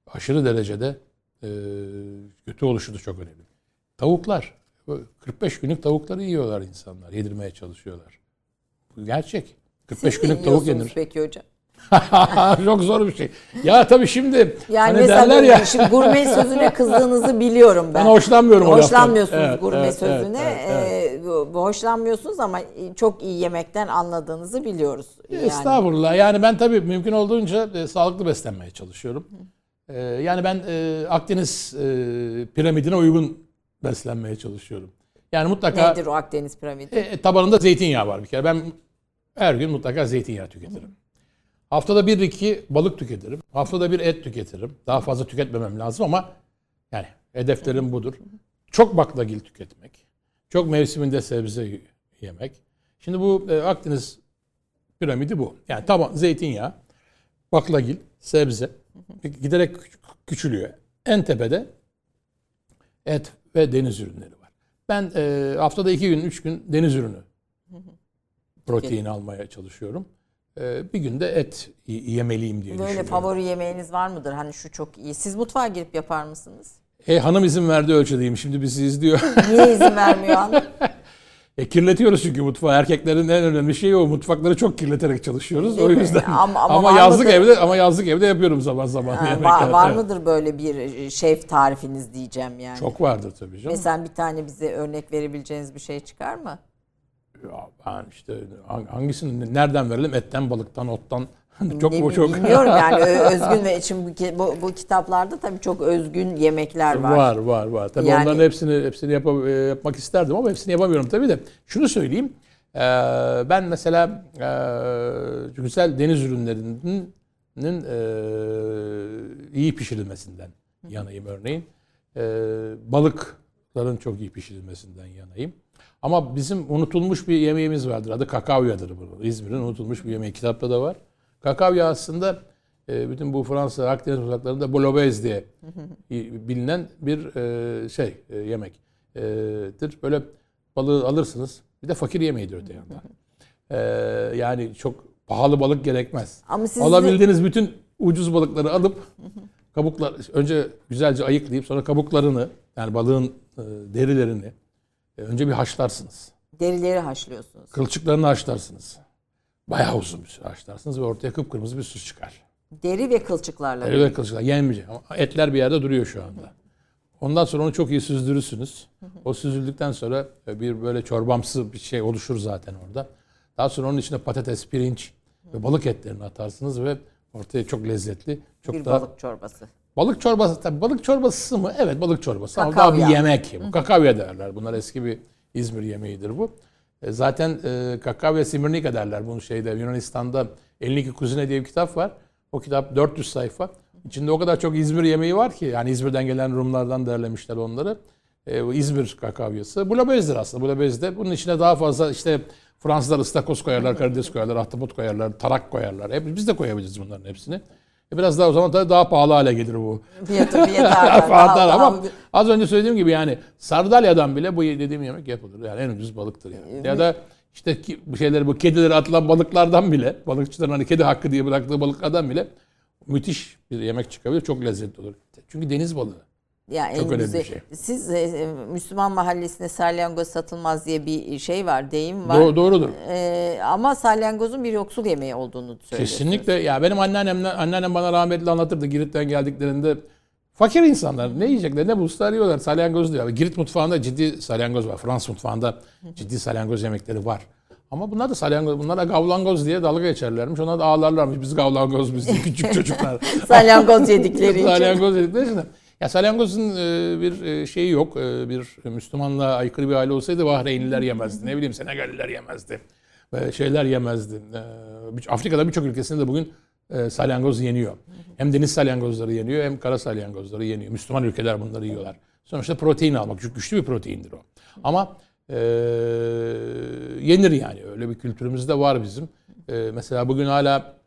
aşırı derecede e, kötü oluşu da çok önemli. Tavuklar. 45 günlük tavukları yiyorlar insanlar. Yedirmeye çalışıyorlar. Bu gerçek. 45 Siz günlük tavuk yenir. peki hocam? çok zor bir şey. Ya tabii şimdi Yani hani mesela derler ya. şimdi gurme sözüne kızdığınızı biliyorum ben. Ben hoşlanmıyorum o. Hoşlanmıyorsunuz Evet, gurme evet, sözüne. evet, evet, bu hoşlanmıyorsunuz ama çok iyi yemekten anladığınızı biliyoruz. Yani. Estağfurullah. Yani ben tabii mümkün olduğunca e, sağlıklı beslenmeye çalışıyorum. E, yani ben e, Akdeniz e, piramidine uygun beslenmeye çalışıyorum. Yani mutlaka Nedir o Akdeniz piramidi? E, e, tabanında zeytinyağı var bir kere. Ben her gün mutlaka zeytinyağı tüketirim. Haftada bir iki balık tüketirim. Haftada bir et tüketirim. Daha fazla tüketmemem lazım ama Yani hedeflerim budur. Çok baklagil tüketmek. Çok mevsiminde sebze yemek. Şimdi bu e, Akdeniz piramidi bu. Yani tamam zeytinyağı, baklagil, sebze giderek küç- küçülüyor. En tepede et ve deniz ürünleri var. Ben e, haftada iki gün, üç gün deniz ürünü protein almaya çalışıyorum. E, bir günde et yemeliyim diye Böyle düşünüyorum. favori yemeğiniz var mıdır? Hani şu çok iyi. Siz mutfağa girip yapar mısınız? E, hanım izin verdiği ölçüdeyim. Şimdi bizi izliyor. Niye izin vermiyor hanım? E, kirletiyoruz çünkü mutfağı. Erkeklerin en önemli şeyi o. Mutfakları çok kirleterek çalışıyoruz. Değil o mi? yüzden. Ama- Ama, ama var yazlık mıdır? evde ama yazlık evde yapıyorum zaman zaman. Ha, yemekler. var, var mıdır böyle bir e, şef tarifiniz diyeceğim yani. Çok vardır tabii canım. Mesela bir tane bize örnek verebileceğiniz bir şey çıkar mı? Ya ben işte hang- hangisini nereden verelim? Etten, balıktan, ottan. çok Ne bu bi- çok Bilmiyorum yani özgün ve için bu, bu, bu kitaplarda tabii çok özgün yemekler var. Var var var. Tabii Yani- onların hepsini hepsini yapa- e, yapmak isterdim ama hepsini yapamıyorum tabii de. Şunu söyleyeyim. Ee, ben mesela e, güzel deniz ürünlerinin e, iyi pişirilmesinden yanayım örneğin. E, balıkların çok iyi pişirilmesinden yanayım. Ama bizim unutulmuş bir yemeğimiz vardır. Adı kakavyadır bu. İzmir'in unutulmuş bir yemeği. Kitapta da var. Kakavya aslında e, bütün bu Fransa, Akdeniz uzaklarında bolobez diye bilinen bir e, şey e, yemektir. Böyle balığı alırsınız. Bir de fakir yemeğidir öte yandan. Yani çok pahalı balık gerekmez. Ama siz de- Alabildiğiniz bütün ucuz balıkları alıp kabuklar önce güzelce ayıklayıp sonra kabuklarını yani balığın e, derilerini e, önce bir haşlarsınız. Derileri haşlıyorsunuz. Kılçıklarını haşlarsınız. Bayağı uzun bir süre haşlarsınız ve ortaya kıpkırmızı bir süs çıkar. Deri ve kılçıklarla. Deri ve kılçıklar yenmeyecek ama etler bir yerde duruyor şu anda. Ondan sonra onu çok iyi süzdürürsünüz. O süzüldükten sonra bir böyle çorbamsı bir şey oluşur zaten orada. Daha sonra onun içine patates, pirinç ve balık etlerini atarsınız ve ortaya çok lezzetli, çok bir daha balık çorbası. Balık çorbası tabii balık çorbası mı? Evet balık çorbası ama daha Kakavya. bir yemek. Bu kakavya derler. Bunlar eski bir İzmir yemeğidir bu. E, Zaten e, kakavya simirnika derler bunu şeyde Yunanistan'da 52 Kuzine diye bir kitap var. O kitap 400 sayfa. İçinde o kadar çok İzmir yemeği var ki yani İzmir'den gelen Rumlardan derlemişler onları. E, İzmir kakavyası. Bulabezdir aslında. Bulabez de bunun içine daha fazla işte Fransızlar ıstakoz koyarlar, karides koyarlar, ahtapot koyarlar, tarak koyarlar. Hep, biz de koyabiliriz bunların hepsini. E, Biraz daha o zaman tabii daha pahalı hale gelir bu. Fiyatı fiyatı ama az önce söylediğim gibi yani Sardalya'dan bile bu dediğim yemek yapılır. Yani en ucuz balıktır yani. Ya da işte ki, bu şeyleri bu kedileri atılan balıklardan bile balıkçıların hani kedi hakkı diye bıraktığı balıklardan bile müthiş bir yemek çıkabilir. Çok lezzetli olur. Çünkü deniz balığı. Ya Çok en önemli güzel. bir şey. Siz e, e, Müslüman mahallesinde salyangoz satılmaz diye bir şey var, deyim var. Doğru, doğrudur. E, ama salyangozun bir yoksul yemeği olduğunu söylüyorsunuz. Kesinlikle. Ya benim anneannem anneannem bana rahmetli anlatırdı Girit'ten geldiklerinde fakir insanlar ne yiyecekler ne bulsalar yiyorlar salyangoz diyor. Girit mutfağında ciddi salyangoz var. Fransız mutfağında ciddi salyangoz yemekleri var. Ama bunlar da salyangoz, bunlara gavlangoz diye dalga geçerlermiş. Ona da ağlarlarmış. Biz gavlangoz biz diye küçük çocuklar. Salyangoz yedikleri için. salyangoz dedikleri için. Ya salyangozun e, bir e, şeyi yok. E, Bir Müslümanlığa aykırı bir aile olsaydı Bahreynliler yemezdi. Ne bileyim Senegaliler yemezdi. Şeyler yemezdi. Afrika'da birçok ülkesinde de bugün salyangoz yeniyor. Hem deniz salyangozları yeniyor hem kara salyangozları yeniyor. Müslüman ülkeler bunları yiyorlar. Sonuçta protein almak. Çünkü güçlü bir proteindir o. Ama e, yenir yani. Öyle bir kültürümüz de var bizim. E, mesela bugün hala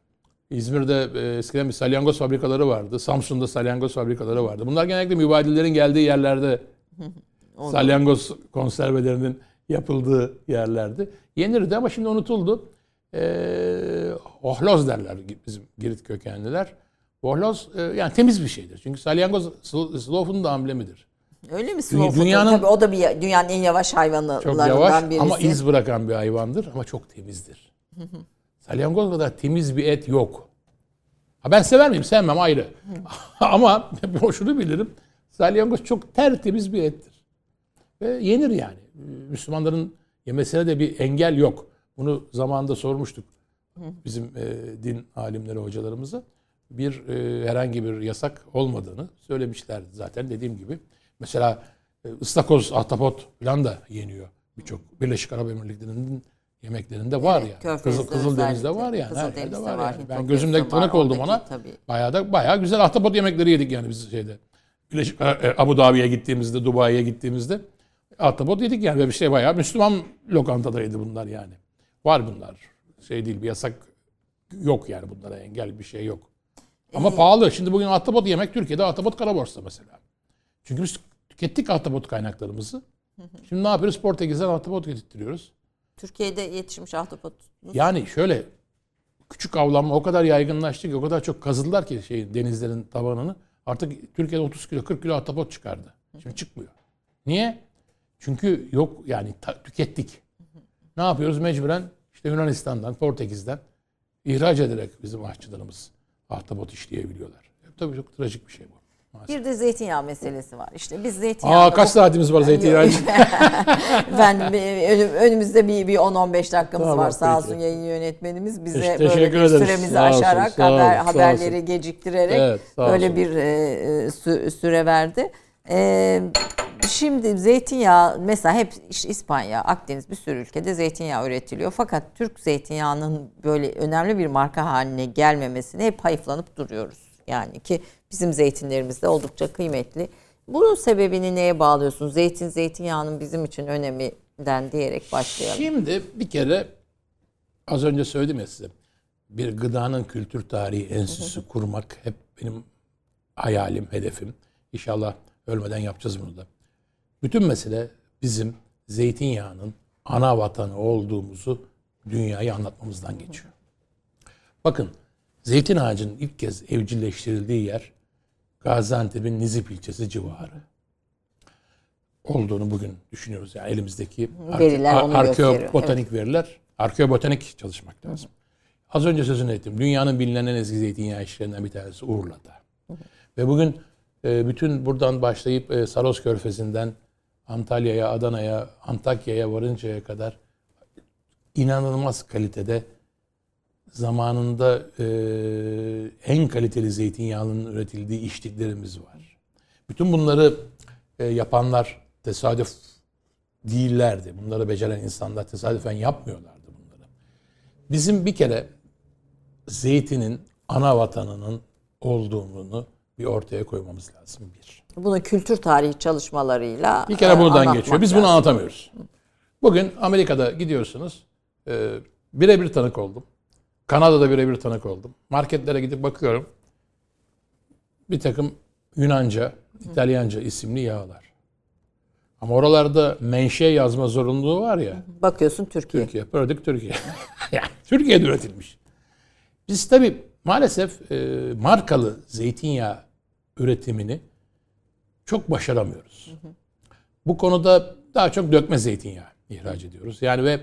İzmir'de e, eskiden bir salyangoz fabrikaları vardı. Samsun'da salyangoz fabrikaları vardı. Bunlar genellikle mübadillerin geldiği yerlerde salyangoz konservelerinin yapıldığı yerlerdi. Yenirdi ama şimdi unutuldu. E, ohloz derler bizim Girit kökenliler. Ohloz e, yani temiz bir şeydir. Çünkü salyangoz sl- slowfood'un da amblemidir. Öyle mi food? dünyanın- Tabii o da bir dünyanın en yavaş hayvanlarından Çok yavaş birisi. ama iz bırakan bir hayvandır ama çok temizdir. Salyangoz kadar temiz bir et yok. Ha ben sever miyim? Sevmem ayrı. ama şunu bilirim. Salyangoz çok tertemiz bir ettir. Ve yenir yani. Müslümanların yemesine de bir engel yok. Bunu zamanında sormuştuk bizim e, din alimleri hocalarımıza. Bir e, herhangi bir yasak olmadığını söylemişlerdi zaten dediğim gibi. Mesela e, ıstakoz, ahtapot falan da yeniyor. Birçok Birleşik Arap Emirlikleri'nin yemeklerinde var Evet, ya. Körfez'de Kızıl, Kızıldeniz'de var yani. Her yerde Kızıldeniz'de var, var, yani. Ben var, tanık oldum ona. tabii. Bayağı da bayağı güzel ahtapot yemekleri yedik yani biz şeyde. Birleşik- e, Abu Dhabi'ye gittiğimizde, Dubai'ye gittiğimizde ahtapot yedik yani. Ve bir şey bayağı Müslüman lokantadaydı bunlar yani. Var bunlar. Şey değil bir yasak yok yani bunlara engel bir şey yok. Ama pahalı. Şimdi bugün ahtapot yemek Türkiye'de ahtapot kara borsa mesela. Çünkü biz tükettik ahtapot kaynaklarımızı. Şimdi ne yapıyoruz? Portekiz'den ahtapot getirtiyoruz. Türkiye'de yetişmiş ahtapot. Yani şöyle küçük avlanma o kadar yaygınlaştı ki o kadar çok kazıdılar ki şey denizlerin tabanını. Artık Türkiye'de 30 kilo 40 kilo ahtapot çıkardı. Şimdi çıkmıyor. Niye? Çünkü yok yani ta- tükettik. Ne yapıyoruz mecburen işte Yunanistan'dan, Portekiz'den ihraç ederek bizim aşçılarımız ahtapot işleyebiliyorlar. Tabii çok trajik bir şey bu. Maalesef. Bir de zeytinyağı meselesi var. İşte biz zeytinyağı. Aa kaç saatimiz var zeytinyağı için? ben önüm- önümüzde bir, bir 10-15 dakikamız Tamam, var. Sağ olsun yayın yönetmenimiz bize Teş- böyle bir süremizi Sağ olsun, aşarak sağ olun, haber, sağ haberleri olsun. geciktirerek Evet, böyle olsun. bir e, e, sü- süre verdi. E, şimdi zeytinyağı mesela hep işte İspanya, Akdeniz bir sürü ülkede zeytinyağı üretiliyor. Fakat Türk zeytinyağının böyle önemli bir marka haline gelmemesine hep hayıflanıp duruyoruz. Yani ki bizim zeytinlerimiz de oldukça kıymetli. Bunun sebebini neye bağlıyorsunuz? Zeytin, zeytinyağının bizim için öneminden diyerek başlayalım. Şimdi bir kere az önce söyledim ya size. Bir gıdanın kültür tarihi enstitüsü kurmak hep benim hayalim, hedefim. İnşallah ölmeden yapacağız bunu da. Bütün mesele bizim zeytinyağının ana vatanı olduğumuzu dünyaya anlatmamızdan geçiyor. Bakın zeytin ağacının ilk kez evcilleştirildiği yer Gaziantep'in Nizip ilçesi civarı olduğunu bugün düşünüyoruz. Yani elimizdeki Veriler gösteriyor, arkeobotanik veriler, arkeobotanik çalışmak lazım. Az önce sözünü ettim. Dünyanın bilinen en eski zeytinyağı işlerinden bir tanesi Urla'da. Ve bugün e, bütün buradan başlayıp e, Saros Körfezi'nden Antalya'ya, Adana'ya, Antakya'ya varıncaya kadar inanılmaz kalitede zamanında e, en kaliteli zeytinyağının üretildiği içliklerimiz var. Bütün bunları e, yapanlar tesadüf değillerdi. Bunları beceren insanlar tesadüfen yapmıyorlardı bunları. Bizim bir kere zeytinin ana vatanının olduğunu bir ortaya koymamız lazım bir. Bunu kültür tarihi çalışmalarıyla Bir kere e, buradan geçiyor. Biz bunu lazım. anlatamıyoruz. Bugün Amerika'da gidiyorsunuz. E, birebir tanık oldum. Kanada'da birebir tanık oldum. Marketlere gidip bakıyorum. Bir takım Yunanca, İtalyanca isimli yağlar. Ama oralarda menşe yazma zorunluluğu var ya. Bakıyorsun Türkiye. Türkiye, product Türkiye. yani Türkiye'de üretilmiş. Biz tabii maalesef e, markalı zeytinyağı üretimini çok başaramıyoruz. Bu konuda daha çok dökme zeytinyağı ihraç ediyoruz. Yani ve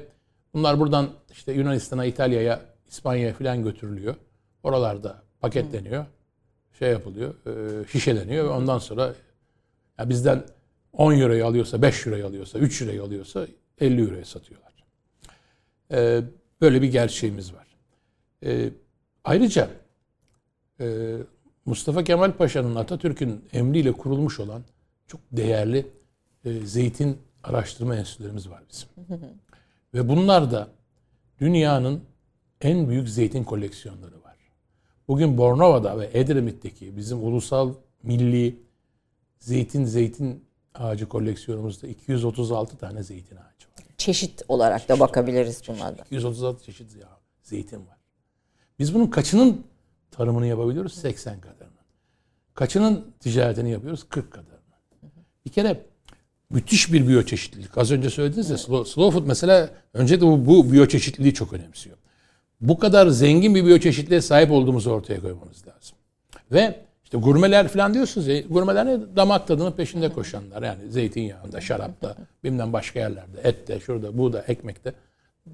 bunlar buradan işte Yunanistan'a, İtalya'ya, İspanya'ya falan götürülüyor. Oralarda paketleniyor. Şey yapılıyor, e, şişeleniyor ve ondan sonra ya bizden 10 euroyu alıyorsa, 5 euroyu alıyorsa, 3 euroyu alıyorsa 50 euroya satıyorlar. E, böyle bir gerçeğimiz var. E, ayrıca e, Mustafa Kemal Paşa'nın Atatürk'ün emriyle kurulmuş olan çok değerli e, zeytin araştırma enstitülerimiz var bizim. Ve bunlar da dünyanın en büyük zeytin koleksiyonları var. Bugün Bornova'da ve Edremit'teki bizim ulusal milli zeytin zeytin ağacı koleksiyonumuzda 236 tane zeytin ağacı var. Çeşit olarak da bakabiliriz buna da. 236 çeşit zeytin var. Biz bunun kaçının tarımını yapabiliyoruz? 80 kadarını. Kaçının ticaretini yapıyoruz? 40 kadarını. Bir kere müthiş bir biyoçeşitlilik. Az önce söylediniz ya slow, slow food mesela önce de bu, bu biyoçeşitliliği çok önemsiyor. Bu kadar zengin bir biyoçeşitliğe sahip olduğumuzu ortaya koymamız lazım. Ve işte gurmeler falan diyorsunuz ya, gurmeler ne? Damak tadının peşinde koşanlar. Yani zeytinyağında, şarapta, bilmem başka yerlerde, ette, şurada, burada, ekmekte.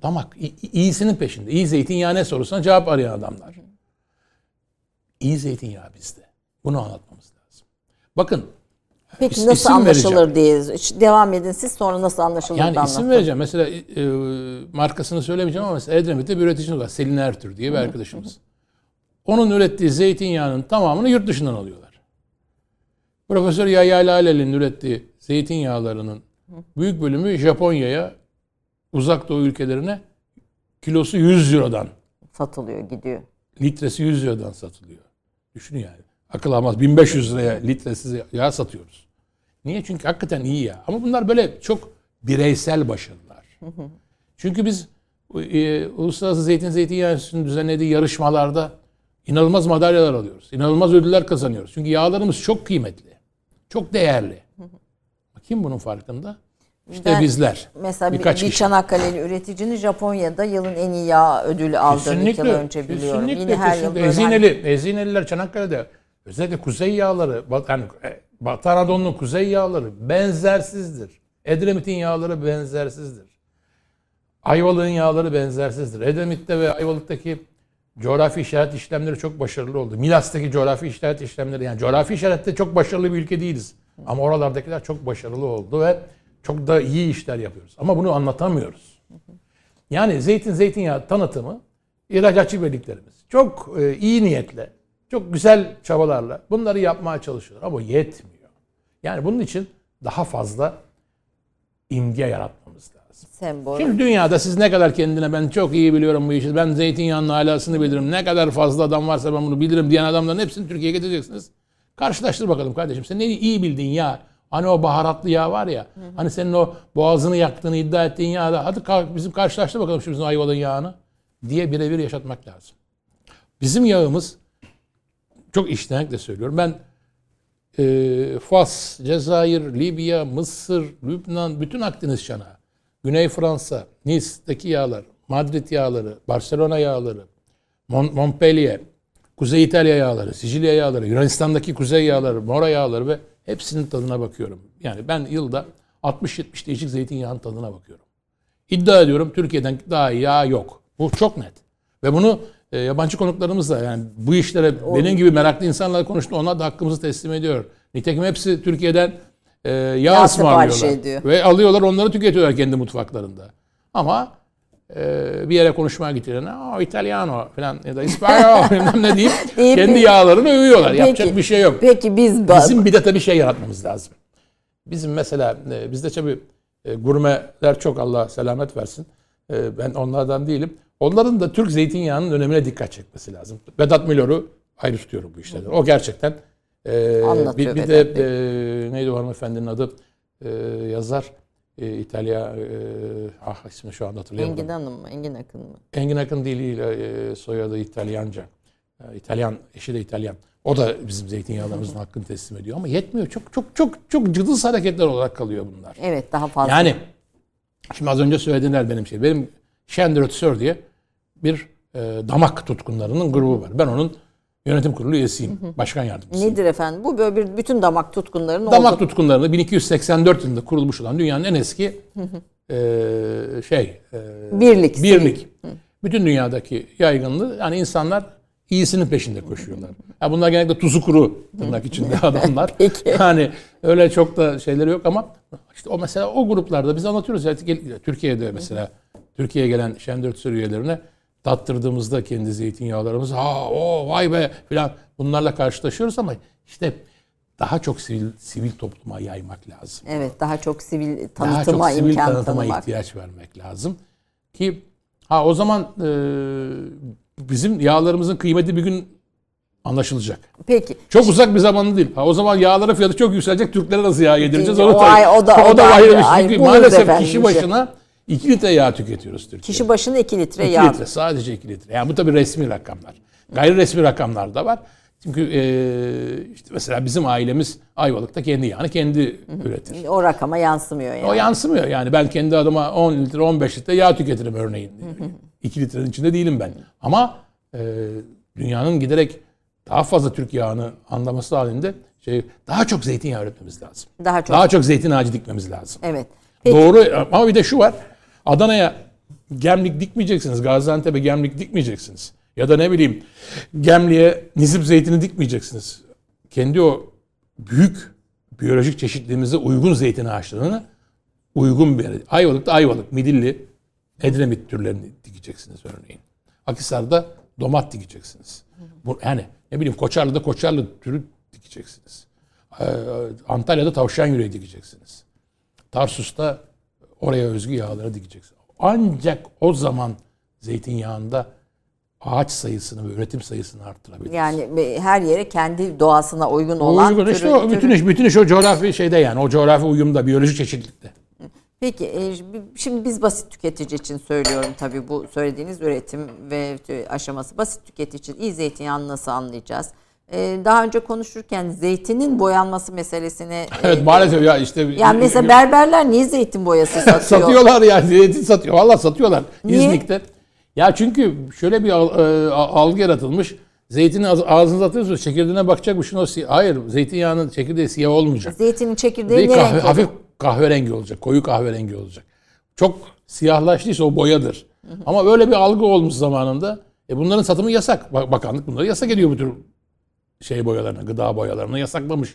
Damak, iyisinin peşinde. İyi zeytinyağı ne sorusuna cevap arayan adamlar. İyi zeytinyağı bizde. Bunu anlatmamız lazım. Bakın, Peki İs- nasıl anlaşılır diye devam edin siz sonra nasıl anlaşılır yani isim anlatın. vereceğim. Mesela e, markasını söylemeyeceğim ama mesela Edremit'te bir üreticimiz var. Selin Ertür diye bir arkadaşımız. Onun ürettiği zeytinyağının tamamını yurt dışından alıyorlar. Profesör Yahya Laleli'nin ürettiği zeytinyağlarının büyük bölümü Japonya'ya, uzak doğu ülkelerine kilosu 100 Euro'dan, Satılıyor gidiyor. litresi 100 Euro'dan satılıyor. Düşünün yani. Akıl almaz. 1500 liraya litresiz yağ satıyoruz. Niye? Çünkü hakikaten iyi ya. Ama bunlar böyle çok bireysel başarılar. Çünkü biz e, Uluslararası Zeytin Zeytinyağı Enstitüsü'nün düzenlediği yarışmalarda inanılmaz madalyalar alıyoruz. İnanılmaz ödüller kazanıyoruz. Çünkü yağlarımız çok kıymetli. Çok değerli. Kim bunun farkında? İşte Ben- bizler. Mesela bir, Birkaç bir kişi. Çanakkale'li üreticinin Japonya'da yılın en iyi yağ ödülü aldığını iki yıl önce biliyorum. Kesinlikle, Yine her yıl hani- Ezineli, Ezineliler Çanakkale'de özellikle kuzey yağları, yani Batı Anadolu'nun kuzey yağları benzersizdir. Edremit'in yağları benzersizdir. Ayvalık'ın yağları benzersizdir. Edremit'te ve Ayvalık'taki coğrafi işaret işlemleri çok başarılı oldu. Milas'taki coğrafi işaret işlemleri yani coğrafi işarette çok başarılı bir ülke değiliz. Ama oralardakiler çok başarılı oldu ve çok da iyi işler yapıyoruz. Ama bunu anlatamıyoruz. Yani zeytin zeytinyağı tanıtımı ihracatçı birliklerimiz çok e, iyi niyetle, çok güzel çabalarla bunları yapmaya çalışıyorlar ama yetmiyor. Yani bunun için daha fazla imge yaratmamız lazım. sembol. Şimdi dünyada siz ne kadar kendine ben çok iyi biliyorum bu işi, ben zeytinyağının alasını bilirim, ne kadar fazla adam varsa ben bunu bilirim diyen adamların hepsini Türkiye'ye getireceksiniz. Karşılaştır bakalım kardeşim. Sen neyi iyi bildiğin yağ, hani o baharatlı yağ var ya, hani senin o boğazını yaktığını iddia ettiğin yağ da hadi kalk bizim karşılaştır bakalım şu bizim Ayvalık'ın yağını diye birebir yaşatmak lazım. Bizim yağımız çok iştenlikle söylüyorum. Ben e, Fas, Cezayir, Libya, Mısır, Lübnan, bütün Akdeniz çanağı, Güney Fransa, Nice'deki yağlar, Madrid yağları, Barcelona yağları, Mon- Montpellier, Kuzey İtalya yağları, Sicilya yağları, Yunanistan'daki kuzey yağları, Mora yağları ve hepsinin tadına bakıyorum. Yani ben yılda 60-70 değişik zeytinyağının tadına bakıyorum. İddia ediyorum Türkiye'den daha yağ yok. Bu çok net. Ve bunu e, yabancı konuklarımız da yani bu işlere benim gibi meraklı insanlarla konuştu. Onlar da hakkımızı teslim ediyor. Nitekim hepsi Türkiye'den e, yağ, ısmarlıyorlar. Ve alıyorlar onları tüketiyorlar kendi mutfaklarında. Ama e, bir yere konuşmaya gittiğlerinde o İtalyano falan ya da İspanyol bilmem ne deyip kendi yağlarını övüyorlar. Yapacak bir şey yok. Peki biz Bizim bir de tabii şey yaratmamız lazım. Bizim mesela e, bizde tabii e, gurmeler çok Allah selamet versin. E, ben onlardan değilim. Onların da Türk zeytinyağının önemine dikkat çekmesi lazım. Vedat Milor'u ayrı tutuyorum bu işlerden. O gerçekten e, Anlatıyor bir, bir de e, neydi o hanımefendinin adı e, yazar e, İtalya e, ah ismini şu anda hatırlayamadım. Engin Hanım mı? Engin Akın mı? Engin Akın değil, e, soyadı İtalyanca. E, İtalyan, eşi de İtalyan. O da bizim zeytinyağlarımızın hakkını teslim ediyor ama yetmiyor. Çok çok çok çok cıdız hareketler olarak kalıyor bunlar. Evet daha fazla. Yani şimdi az önce söylediler benim şey. Benim Şendrötsör diye bir e, damak tutkunlarının grubu var. Ben onun yönetim kurulu üyesiyim. Başkan yardımcısıyım. Nedir efendim? Bu böyle bir bütün damak tutkunlarının Damak olduğu- tutkunlarını 1284 yılında kurulmuş olan dünyanın en eski e, şey e, Birlik, Birlik. Bütün dünyadaki yaygınlığı yani insanlar iyisinin peşinde koşuyorlar. Ya bunlar genellikle tuzu kuru tırnak içinde adamlar. Peki. Yani öyle çok da şeyleri yok ama işte o mesela o gruplarda biz anlatıyoruz. Gel- Türkiye'de mesela Türkiye'ye gelen Şendörtser üyelerine tattırdığımızda kendi zeytinyağlarımızı ha o vay be filan bunlarla karşılaşıyoruz ama işte daha çok sivil sivil topluma yaymak lazım Evet daha çok sivil daha tanıtıma çok sivil imkan tanıtıma tanımak. ihtiyaç vermek lazım. Ki ha o zaman e, bizim yağlarımızın kıymeti bir gün anlaşılacak. Peki. Çok uzak bir zamanı değil. Ha, o zaman yağların fiyatı çok yükselecek. Türklere nasıl yağ yedireceğiz? O Onu tabii- ay- o da- o da ayrı bir şey. Maalesef kişi şey. başına 2 litre yağ tüketiyoruz Türkiye'de. Kişi başına 2 litre 2 yağ. litre sadece 2 litre. Yani bu tabii resmi rakamlar. Gayri resmi rakamlar da var. Çünkü e, işte mesela bizim ailemiz Ayvalık'ta kendi yağını kendi üretir. O rakama yansımıyor yani. O yansımıyor. Yani ben kendi adıma 10 litre 15 litre yağ tüketirim örneğin. 2 litrenin içinde değilim ben. Ama e, dünyanın giderek daha fazla Türk yağını anlaması halinde şey daha çok zeytinyağı üretmemiz lazım. Daha çok. Daha çok zeytin ağacı dikmemiz lazım. Evet. Peki. Doğru ama bir de şu var. Adana'ya gemlik dikmeyeceksiniz. Gaziantep'e gemlik dikmeyeceksiniz. Ya da ne bileyim Gemli'ye nizip zeytini dikmeyeceksiniz. Kendi o büyük biyolojik çeşitliliğimize uygun zeytin ağaçlarını uygun bir yere. Ayvalık'ta Ayvalık, Midilli, Edremit türlerini dikeceksiniz örneğin. Akhisar'da domat dikeceksiniz. Bu, yani ne bileyim Koçarlı'da Koçarlı türü dikeceksiniz. Ee, Antalya'da tavşan yüreği dikeceksiniz. Tarsus'ta oraya özgü yağları dikeceksin. Ancak o zaman zeytinyağında ağaç sayısını ve üretim sayısını arttırabiliriz. Yani her yere kendi doğasına uygun olan Uygun, türü- işte o, bütün türü- iş bütün iş o coğrafi şeyde yani o coğrafi uyumda biyolojik çeşitlilikte. Peki e, şimdi biz basit tüketici için söylüyorum tabii bu söylediğiniz üretim ve aşaması. Basit tüketici için iyi zeytinyağını nasıl anlayacağız? E, Daha önce konuşurken zeytinin boyanması meselesine e, Evet maalesef ya işte yani mesela berberler niye zeytin boyası satıyor? satıyorlar yani zeytin satıyor. Vallahi satıyorlar Niye? İznik'te. Ya çünkü şöyle bir e, algı yaratılmış. Zeytini ağz- ağzınıza atıyorsunuz çekirdeğine bakacakmışsın o si- Hayır zeytinyağının çekirdeği siyah olmayacak. Zeytinin çekirdeği ne kahve, renk hafif kahverengi olacak. Koyu kahverengi olacak. Çok siyahlaştıysa o boyadır. Ama böyle bir algı olmuş zamanında. E bunların satımı yasak. Bak- Bakanlık bunları yasak ediyor bu tür şey boyalarına, gıda boyalarını yasaklamış.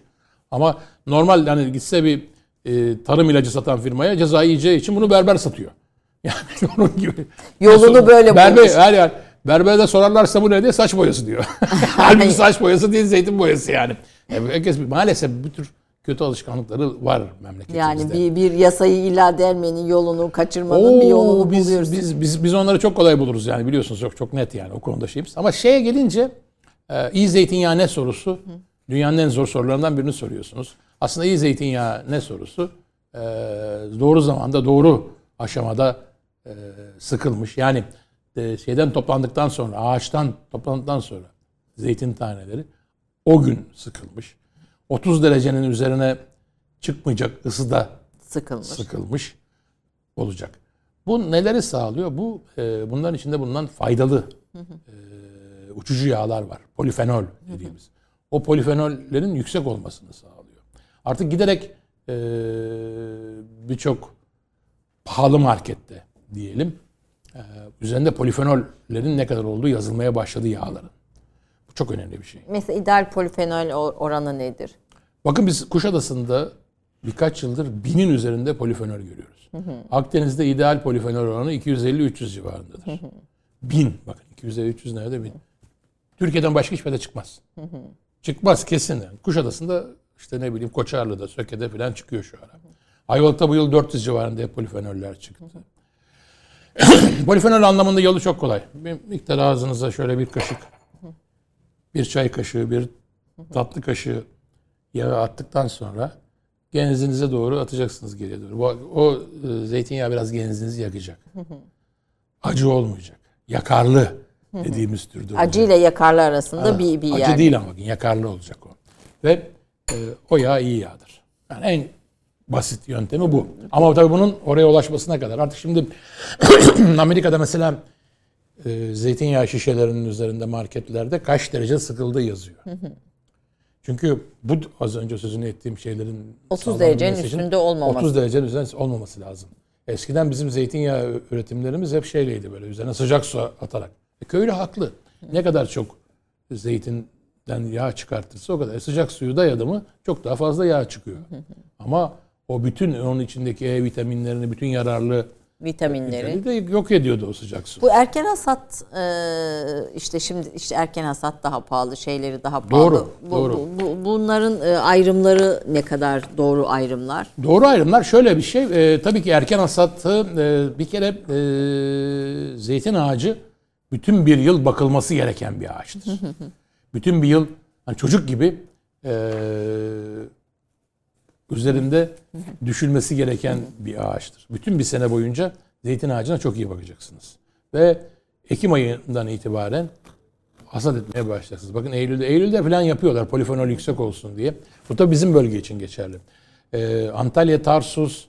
Ama normal yani gitse bir e, tarım ilacı satan firmaya ceza yiyeceği için bunu berber satıyor. Yani onun gibi. Yolunu böyle berber, bulmuş. her yer. Berbere de sorarlarsa bu ne diye saç boyası diyor. Halbuki saç boyası değil zeytin boyası yani. E, herkes maalesef bu tür kötü alışkanlıkları var memleketimizde. Yani bir, bir yasayı illa delmenin yolunu kaçırmanın bir Oo, yolunu biz, buluyoruz. Biz, biz, biz onları çok kolay buluruz yani biliyorsunuz çok çok net yani o konuda şeyimiz. Ama şeye gelince e, iyi zeytinyağı ne sorusu dünyanın en zor sorularından birini soruyorsunuz. Aslında iyi zeytinyağı ne sorusu e, doğru zamanda doğru aşamada e, sıkılmış. Yani e, şeyden toplandıktan sonra ağaçtan toplandıktan sonra zeytin taneleri o gün sıkılmış. 30 derecenin üzerine çıkmayacak ısıda Sıkılmış. sıkılmış olacak. Bu neleri sağlıyor? Bu e, bunların içinde bulunan faydalı e, uçucu yağlar var. Polifenol dediğimiz. O polifenollerin yüksek olmasını sağlıyor. Artık giderek e, birçok pahalı markette diyelim e, üzerinde polifenollerin ne kadar olduğu yazılmaya başladı yağların. Bu çok önemli bir şey. Mesela ideal polifenol oranı nedir? Bakın biz Kuşadası'nda birkaç yıldır binin üzerinde polifenol görüyoruz. Akdeniz'de ideal polifenol oranı 250-300 civarındadır. Bin. Bakın 250-300 nerede bin? Türkiye'den başka hiçbir yerde çıkmaz. Çıkmaz kesin. Yani. Kuşadası'nda işte ne bileyim Koçarlı'da, Söke'de falan çıkıyor şu ara. Ayvalık'ta bu yıl 400 civarında polifenoller çıktı. Polifenol anlamında yolu çok kolay. Bir miktar ağzınıza şöyle bir kaşık, bir çay kaşığı, bir tatlı kaşığı yağı attıktan sonra genzinize doğru atacaksınız geriye doğru. Bu, o e, zeytinyağı biraz genzinizi yakacak. Acı olmayacak. Yakarlı dediğimiz türde. Acı ile yakarlı arasında bir, bir yer. Acı değil ama bakın yakarlı olacak o. Ve e, o yağ iyi yağdır. Yani en basit yöntemi bu. Ama tabii bunun oraya ulaşmasına kadar. Artık şimdi Amerika'da mesela e, zeytinyağı şişelerinin üzerinde marketlerde kaç derece sıkıldığı yazıyor. Çünkü bu az önce sözünü ettiğim şeylerin 30 derecenin üstünde olmaması. 30 derecenin üzerinde olmaması lazım. Eskiden bizim zeytinyağı üretimlerimiz hep şeyleydi böyle üzerine sıcak su atarak. E, köylü haklı. Ne kadar çok zeytinden yağ çıkartırsa o kadar. E, sıcak suyu dayadı mı çok daha fazla yağ çıkıyor. Ama o bütün onun içindeki E vitaminlerini, bütün yararlı Vitaminleri. de yok ediyordu o sıcak su. Bu erken hasat e, işte şimdi işte erken hasat daha pahalı, şeyleri daha pahalı. Doğru, Bu- doğru. bu- bu- bunların e, ayrımları ne kadar doğru ayrımlar? Doğru ayrımlar şöyle bir şey. e, tabii ki erken hasatı e, bir kere e, zeytin ağacı bütün bir yıl bakılması gereken bir ağaçtır. bütün bir yıl hani çocuk gibi e, üzerinde düşülmesi gereken bir ağaçtır. Bütün bir sene boyunca zeytin ağacına çok iyi bakacaksınız. Ve Ekim ayından itibaren hasat etmeye başlarsınız. Bakın Eylül'de, Eylül'de falan yapıyorlar polifenol yüksek olsun diye. Bu da bizim bölge için geçerli. Ee, Antalya, Tarsus,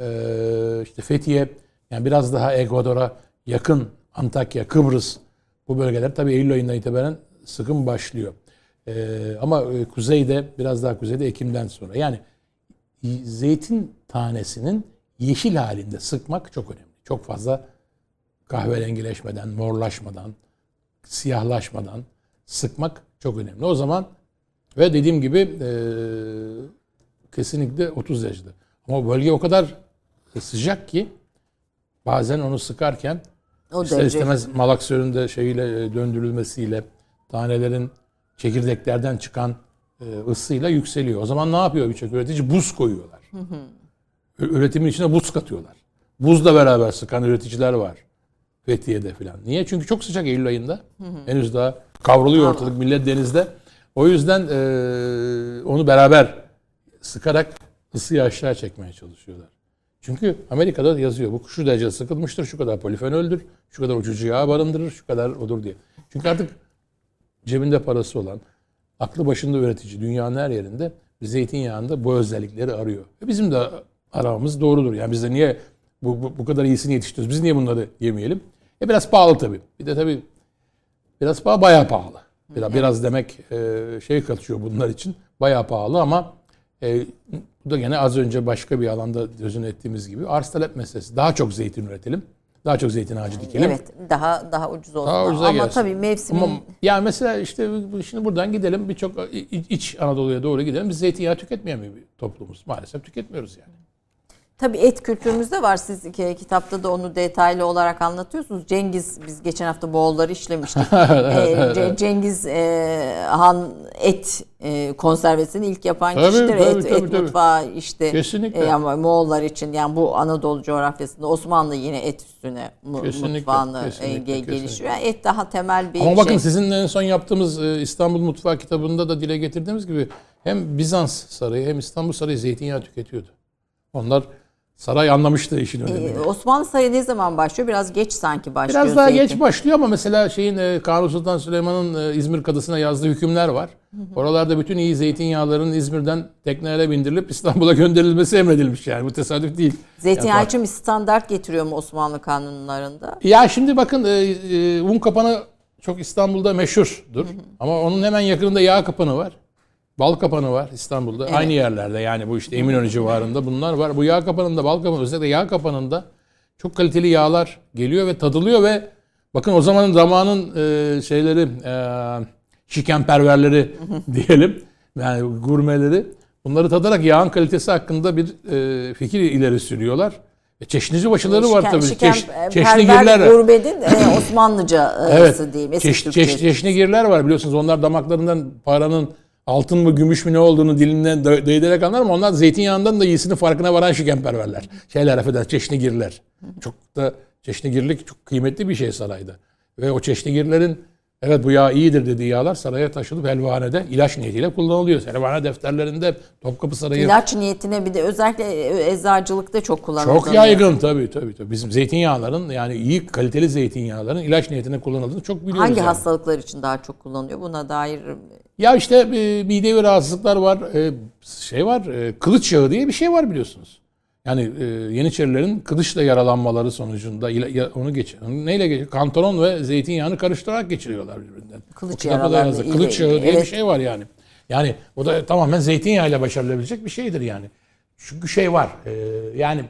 ee, işte Fethiye, yani biraz daha Ekvador'a yakın Antakya, Kıbrıs bu bölgeler tabii Eylül ayından itibaren sıkım başlıyor. Ee, ama e, kuzeyde biraz daha kuzeyde Ekim'den sonra. Yani zeytin tanesinin yeşil halinde sıkmak çok önemli. Çok fazla kahverengileşmeden, morlaşmadan, siyahlaşmadan sıkmak çok önemli. O zaman ve dediğim gibi e, kesinlikle 30 derecede. Ama bölge o kadar sıcak ki bazen onu sıkarken O ister derece. istemez malaksörün de şeyiyle e, döndürülmesiyle tanelerin çekirdeklerden çıkan e, ısıyla yükseliyor. O zaman ne yapıyor birçok üretici? Buz koyuyorlar. Ö- Üretimin içine buz katıyorlar. Buzla beraber sıkan üreticiler var. Fethiye'de falan. Niye? Çünkü çok sıcak Eylül ayında. Henüz daha kavruluyor ortalık millet denizde. O yüzden e, onu beraber sıkarak ısıyı aşağı çekmeye çalışıyorlar. Çünkü Amerika'da yazıyor bu şu derece sıkılmıştır, şu kadar polifenoldür, şu kadar uçucu yağ barındırır, şu kadar odur diye. Çünkü artık cebinde parası olan, aklı başında üretici dünyanın her yerinde zeytinyağında bu özellikleri arıyor. Ve bizim de aramamız doğrudur. Yani biz de niye bu, bu, bu kadar iyisini yetiştiriyoruz? Biz niye bunları yemeyelim? E biraz pahalı tabii. Bir de tabii biraz pahalı, bayağı pahalı. Biraz, biraz demek e, şey kaçıyor bunlar için. Bayağı pahalı ama e, bu da gene az önce başka bir alanda sözünü ettiğimiz gibi arz talep meselesi. Daha çok zeytin üretelim. Daha çok zeytin ağacı dikelim. Evet daha daha ucuz olsun. Daha ucuza Ama gelsin. tabii mevsimin Ama yani mesela işte şimdi buradan gidelim birçok iç Anadolu'ya doğru gidelim. Biz zeytinyağı tüketmeyen bir toplumuz. Maalesef tüketmiyoruz yani. Tabii et kültürümüzde var. Siz ki- kitapta da onu detaylı olarak anlatıyorsunuz. Cengiz, biz geçen hafta Moğolları işlemiştik. Ee, Ce- Cengiz e, Han et e, konservesini ilk yapan Tabii, kişidir. tabii, et, tabii, et tabii. mutfağı işte Kesinlikle. e, ama Moğollar için yani bu Anadolu coğrafyasında Osmanlı yine et üstüne mu- Kesinlikle, mutfağını e, kesinlikle, kesinlikle. gelişiyor. Yani et daha temel bir Ama bakın şey. sizin en son yaptığımız e, İstanbul Mutfağı kitabında da dile getirdiğimiz gibi hem Bizans sarayı hem İstanbul sarayı zeytinyağı tüketiyordu. Onlar saray anlamıştı işin önemini. Ee, Osmanlı sayı ne zaman başlıyor? Biraz geç sanki başlıyor. Biraz daha zeytin. geç başlıyor ama mesela şeyin e, Kanuni Sultan Süleyman'ın e, İzmir Kadısı'na yazdığı hükümler var. Oralarda bütün iyi zeytinyağların İzmir'den teknelere bindirilip İstanbul'a gönderilmesi emredilmiş yani. Bu tesadüf değil. Zeytinyağı Yani- için bir standart getiriyor mu Osmanlı kanunlarında? Ya şimdi bakın e, e, un kapanı çok İstanbul'da meşhurdur. Ama onun hemen yakınında yağ kapanı var. Bal kapanı var İstanbul'da. Aynı yerlerde yani bu işte Eminönü civarında bunlar var. Bu yağ kapanında, bal kapanı özellikle yağ kapanında çok kaliteli yağlar geliyor ve tadılıyor ve bakın o zamanın zamanın e, şeyleri e, şikenperverleri diyelim yani gurmeleri bunları tadarak yağın kalitesi hakkında bir e, fikir ileri sürüyorlar. E, çeşnici başıları var Şiken- tabii. şiken- Çeş, çeşnigirler. Gurbedin e, Osmanlıcası Evet. diyeyim. Eski Çeş, çeş, çeşnigirler var biliyorsunuz. Onlar damaklarından paranın altın mı gümüş mü ne olduğunu dilinden değdirerek anlar onlar zeytinyağından da iyisinin farkına varan şikenperverler. Şeyler affeder çeşnigirler. Çok da çeşnigirlik çok kıymetli bir şey sarayda. Ve o çeşnigirlerin evet bu yağ iyidir dediği yağlar saraya taşınıp helvanede ilaç niyetiyle kullanılıyor. Helvane defterlerinde Topkapı Sarayı İlaç niyetine bir de özellikle e, eczacılıkta çok kullanılıyor. çok yaygın tabii tabii. tabii. Bizim zeytinyağların yani iyi kaliteli zeytinyağların ilaç niyetine kullanıldığını çok biliyoruz. Hangi yani. hastalıklar için daha çok kullanılıyor? Buna dair Ya işte e, midevi rahatsızlıklar var. e, şey var. e, kılıç yağı diye bir şey var biliyorsunuz. Yani e, Yeniçerilerin kılıçla yaralanmaları sonucunda ya- onu geç neyle geç kantaron ve zeytinyağını karıştırarak geçiriyorlar birbirinden. Kılıç ile Kılıç yağı diye bir evet. şey var yani. Yani o da tamamen zeytinyağıyla başarılabilecek bir şeydir yani. Çünkü şey var. e, yani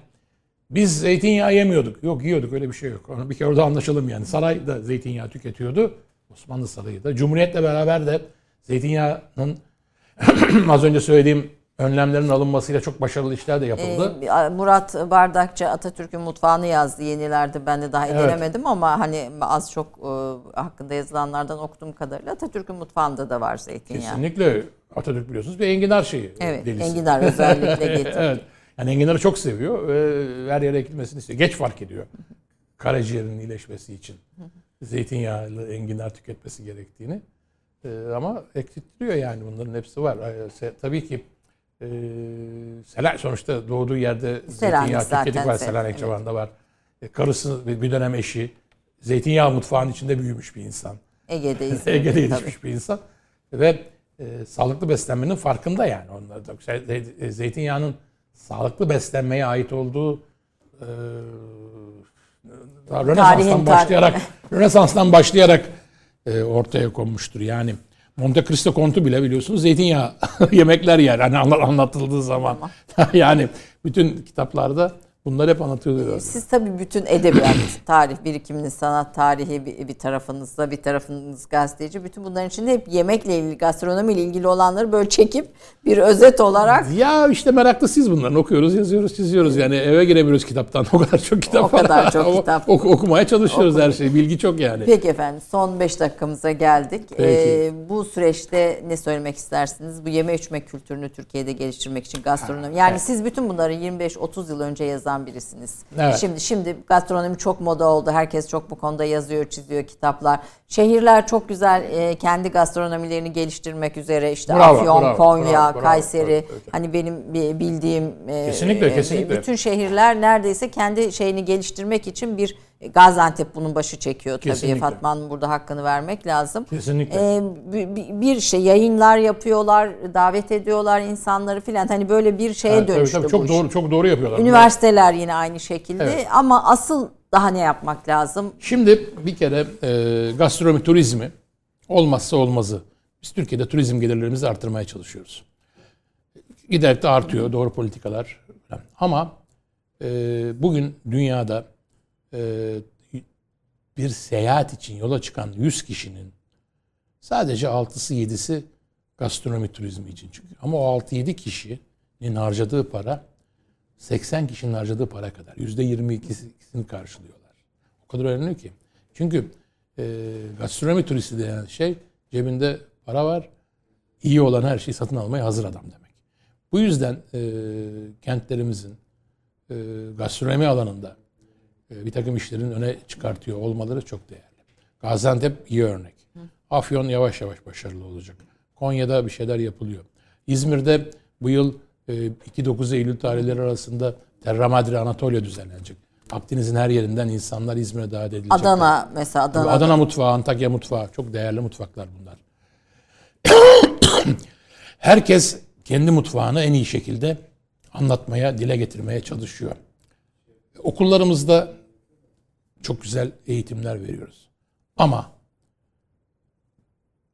biz zeytinyağı yemiyorduk. Yok yiyorduk öyle bir şey yok. Onu bir kere orada anlaşalım yani. Saray da zeytinyağı tüketiyordu. Osmanlı Sarayı da. Cumhuriyet'le beraber de zeytinyağının az önce söylediğim önlemlerin alınmasıyla çok başarılı işler de yapıldı. e, Murat Bardakçı Atatürk'ün mutfağını yazdı yenilerde. Ben de daha Evet. edinemedim ama hani az çok e, hakkında yazılanlardan okuduğum kadarıyla Atatürk'ün mutfağında da var zeytinyağı. Kesinlikle Atatürk biliyorsunuz bir enginar şeyi. Evet, delisi. enginar özellikle getirdi. evet. Yani enginarı çok seviyor ve her yere ekilmesini istiyor. Geç fark ediyor. Karaciğerinin iyileşmesi için. Zeytinyağlı enginar tüketmesi gerektiğini. Ee, ama eksiltiliyor yani bunların hepsi var. Ee, se- tabii ki e, Selanik sonuçta doğduğu yerde zeytinyağı zaten, tüketik var. Sel- Selanik evet. civarında var. E, karısı bir dönem eşi. Zeytinyağı mutfağının içinde büyümüş bir insan. Ege'de İzmir'de Ege'de tabii. yetişmiş bir insan. Ve e, sağlıklı beslenmenin farkında yani. Onlar da şey, ze- zeytinyağının sağlıklı beslenmeye ait olduğu e, Rönesans'tan başlayarak Rönesans'tan başlayarak e, ortaya konmuştur. Yani Monte Cristo kontu bile biliyorsunuz zeytinyağı yemekler yer. Hani anla- anlatıldığı zaman. yani bütün kitaplarda bunlar hep anlatılıyor. Siz tabii bütün edebiyat, tarih birikiminiz, sanat tarihi bir, bir tarafınızda, bir tarafınız gazeteci. Bütün bunların içinde hep yemekle ilgili, gastronomiyle ilgili olanları böyle çekip bir özet olarak Ya işte meraklısıyız bunların. Okuyoruz, yazıyoruz, çiziyoruz. Yani eve giremiyoruz kitaptan. O kadar çok kitap O kadar çok kitap. oku- okumaya çalışıyoruz her şeyi. Bilgi çok yani. Peki efendim son 5 dakikamıza geldik. Peki. Ee, bu süreçte ne söylemek istersiniz? Bu yeme içme kültürünü Türkiye'de geliştirmek için gastronomi. Yani siz bütün bunları 25-30 yıl önce yazan yazarlardan birisiniz. Evet. Şimdi şimdi gastronomi çok moda oldu. Herkes çok bu konuda yazıyor, çiziyor kitaplar. Şehirler çok güzel e, kendi gastronomilerini geliştirmek üzere işte Bravo, Afyon, bravo, Konya, bravo, bravo, Kayseri bravo, evet. hani benim bi- bildiğim e, Kesinlikle, e, kesinlikle. bütün şehirler neredeyse kendi şeyini geliştirmek için bir Gaziantep bunun başı çekiyor tabii. Kesinlikle. Fatma Hanım burada hakkını vermek lazım. Kesinlikle. E, bi- bir şey yayınlar yapıyorlar, davet ediyorlar insanları filan. Hani böyle bir şeye Evet, tabii, dönüştü tabii, bu çok iş. doğru çok doğru yapıyorlar. Üniversiteler yine aynı şekilde Evet. ama asıl daha ne yapmak lazım? Şimdi bir kere e, gastronomi turizmi olmazsa olmazı. Biz Türkiye'de turizm gelirlerimizi artırmaya çalışıyoruz. Giderek de artıyor doğru politikalar. Ama e, bugün dünyada e, bir seyahat için yola çıkan 100 kişinin sadece 6'sı 7'si gastronomi turizmi için. Çünkü ama o 6-7 kişinin harcadığı para 80 kişinin harcadığı para kadar. %22'sini karşılıyorlar. O kadar önemli ki. Çünkü e, gastronomi turisti denen şey cebinde para var. iyi olan her şeyi satın almaya hazır adam demek. Bu yüzden e, kentlerimizin e, gastronomi alanında bir takım işlerin öne çıkartıyor olmaları çok değerli. Gaziantep iyi örnek. Afyon yavaş yavaş başarılı olacak. Konya'da bir şeyler yapılıyor. İzmir'de bu yıl e, 2-9 Eylül tarihleri arasında Terra Madre Anatolia düzenlenecek. Akdeniz'in her yerinden insanlar İzmir'e davet edilecek. Adana mesela Adana. Adana mutfağı, Antakya mutfağı çok değerli mutfaklar bunlar. Herkes kendi mutfağını en iyi şekilde anlatmaya, dile getirmeye çalışıyor. Okullarımızda çok güzel eğitimler veriyoruz. Ama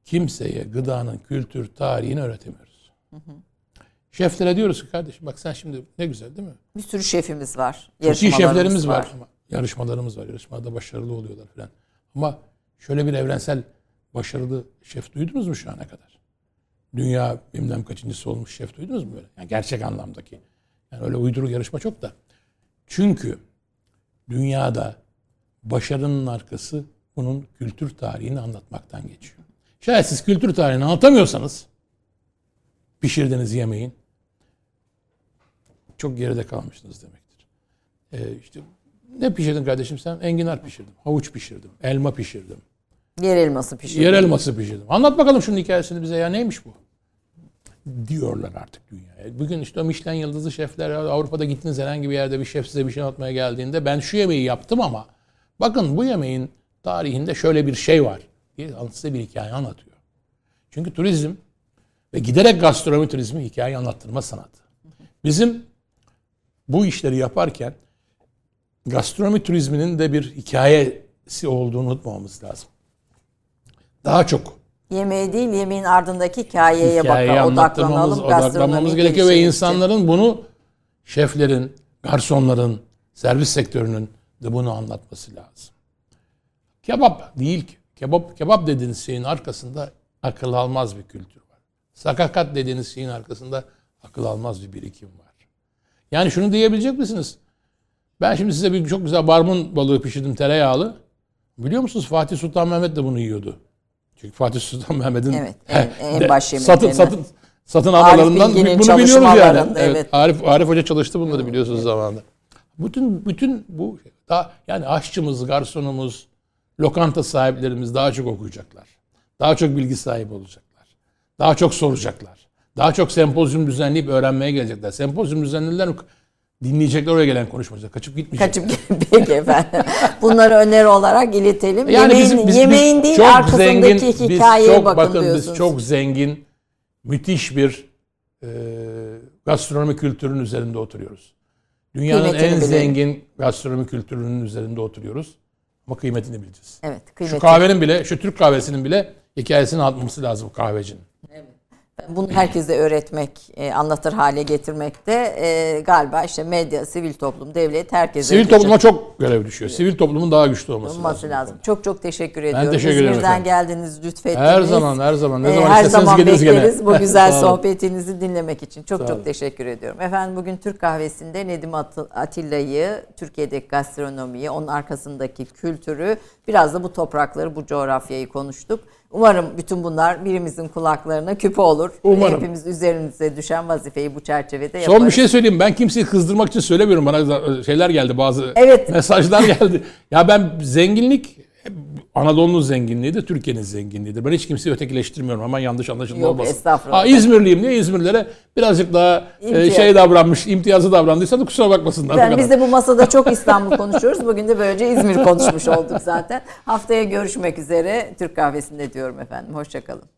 kimseye gıdanın kültür, tarihini öğretemiyoruz. Şeflere diyoruz ki kardeşim bak sen şimdi ne güzel değil mi? Bir sürü şefimiz var. Çok iyi şeflerimiz var. Ama Yarışmalarımız var. Yarışmada başarılı oluyorlar falan. Ama şöyle bir evrensel başarılı şef duydunuz mu şu ana kadar? Dünya bilmem kaçıncısı olmuş şef duydunuz mu böyle? Yani gerçek anlamdaki. Yani öyle uyduruk yarışma çok da. Çünkü dünyada başarının arkası bunun kültür tarihini anlatmaktan geçiyor. Şayet siz kültür tarihini anlatamıyorsanız pişirdiğiniz yemeğin çok geride kalmışsınız demektir. Ee, işte ne pişirdin kardeşim sen? Enginar pişirdim, havuç pişirdim, elma pişirdim, Yer elması pişirdi. yer elması pişirdim. Anlat bakalım şunun hikayesini bize ya neymiş bu? Diyorlar artık dünyaya. Bugün işte o Michelin yıldızlı şefler Avrupa'da gittiniz herhangi bir yerde bir şef size bir şey anlatmaya geldiğinde ben şu yemeği yaptım ama bakın bu yemeğin tarihinde şöyle bir şey var diye size bir hikaye anlatıyor. Çünkü turizm ve giderek gastronomi turizmi hikaye anlattırma sanatı. Bizim bu işleri yaparken gastronomi turizminin de bir hikayesi olduğunu unutmamamız lazım. Daha çok Yemeğe değil yemeğin ardındaki hikayeye bakalım. Odaklanalım. odaklanmamız gerekiyor ve insanların bunu şeflerin, garsonların, servis sektörünün de bunu anlatması lazım. Kebap değil ki. Kebap, kebap dediğiniz şeyin arkasında akıl almaz bir kültür var. Sakakat dediğiniz şeyin arkasında akıl almaz bir birikim var. Yani şunu diyebilecek misiniz? Ben şimdi size bir çok güzel barbun balığı pişirdim tereyağlı. Biliyor musunuz Fatih Sultan Mehmet de bunu yiyordu. Çünkü Fatih Sultan Mehmet'in Evet, en- baş satın satın satın Bilgin'in bunu biliyoruz yani. Evet. evet. Arif Arif Hoca çalıştı bunları biliyorsunuz zamanında. Bütün bütün bu daha yani aşçımız, garsonumuz, lokanta sahiplerimiz daha çok okuyacaklar. Daha çok bilgi sahibi olacaklar. Daha çok soracaklar. Daha çok sempozyum düzenleyip öğrenmeye gelecekler. Sempozyum düzenlediler dinleyecekler oraya gelen konuşmacılar. Kaçıp gitmeyecekler. Kaçıp peki efendim. Bunları öneri olarak iletelim. Yani yemeğin bizim- biz- yemeğin biz değil çok arkasındaki zengin, biz hikayeye çok, bakın, bakın diyorsunuz. biz çok zengin, müthiş bir e, gastronomi kültürünün üzerinde oturuyoruz. Dünyanın Kıymetini en bilelim. zengin gastronomi kültürünün üzerinde oturuyoruz. Ama kıymetini bileceğiz. Evet, Şu kıymetli. kahvenin bile, şu Türk kahvesinin bile hikayesini anlatması lazım kahvecinin. Bunu herkese öğretmek, e, anlatır hale getirmek de e, galiba işte medya, sivil toplum, devlet herkese Sivil topluma çok görev düşüyor. Sivil toplumun daha güçlü olması, olması lazım. lazım. Çok çok teşekkür ediyorum. teşekkür ederim İzmir'den efendim. geldiniz, lütfettiniz. Her zaman, her zaman. Ne Ee, zaman her zaman geliriz gene. bekleriz bu güzel sohbetinizi dinlemek için. Çok Sağ çok olun. teşekkür ediyorum. Efendim bugün Türk kahvesinde Nedim At- Atilla'yı, Türkiye'deki gastronomiyi, onun arkasındaki kültürü, biraz da bu toprakları, bu coğrafyayı konuştuk. Umarım bütün bunlar birimizin kulaklarına küpe olur. Umarım. Hepimiz üzerimize düşen vazifeyi bu çerçevede yaparız. Son bir şey söyleyeyim. Ben kimseyi kızdırmak için söylemiyorum. Bana şeyler geldi bazı Evet. mesajlar geldi. ya ben zenginlik Anadolu'nun zenginliğidir, Türkiye'nin zenginliğidir. Ben hiç kimseyi ötekileştirmiyorum. Hemen yanlış anlaşılma Yok, olmasın. estağfurullah. Ha, İzmirliyim diye İzmirlilere birazcık daha e, şey davranmış, imtiyazı davrandıysa da kusura bakmasınlar. kadar. biz de bu masada çok İstanbul konuşuyoruz. Bugün de böylece İzmir konuşmuş olduk zaten. Haftaya görüşmek üzere. Türk kahvesinde diyorum efendim. Hoşçakalın.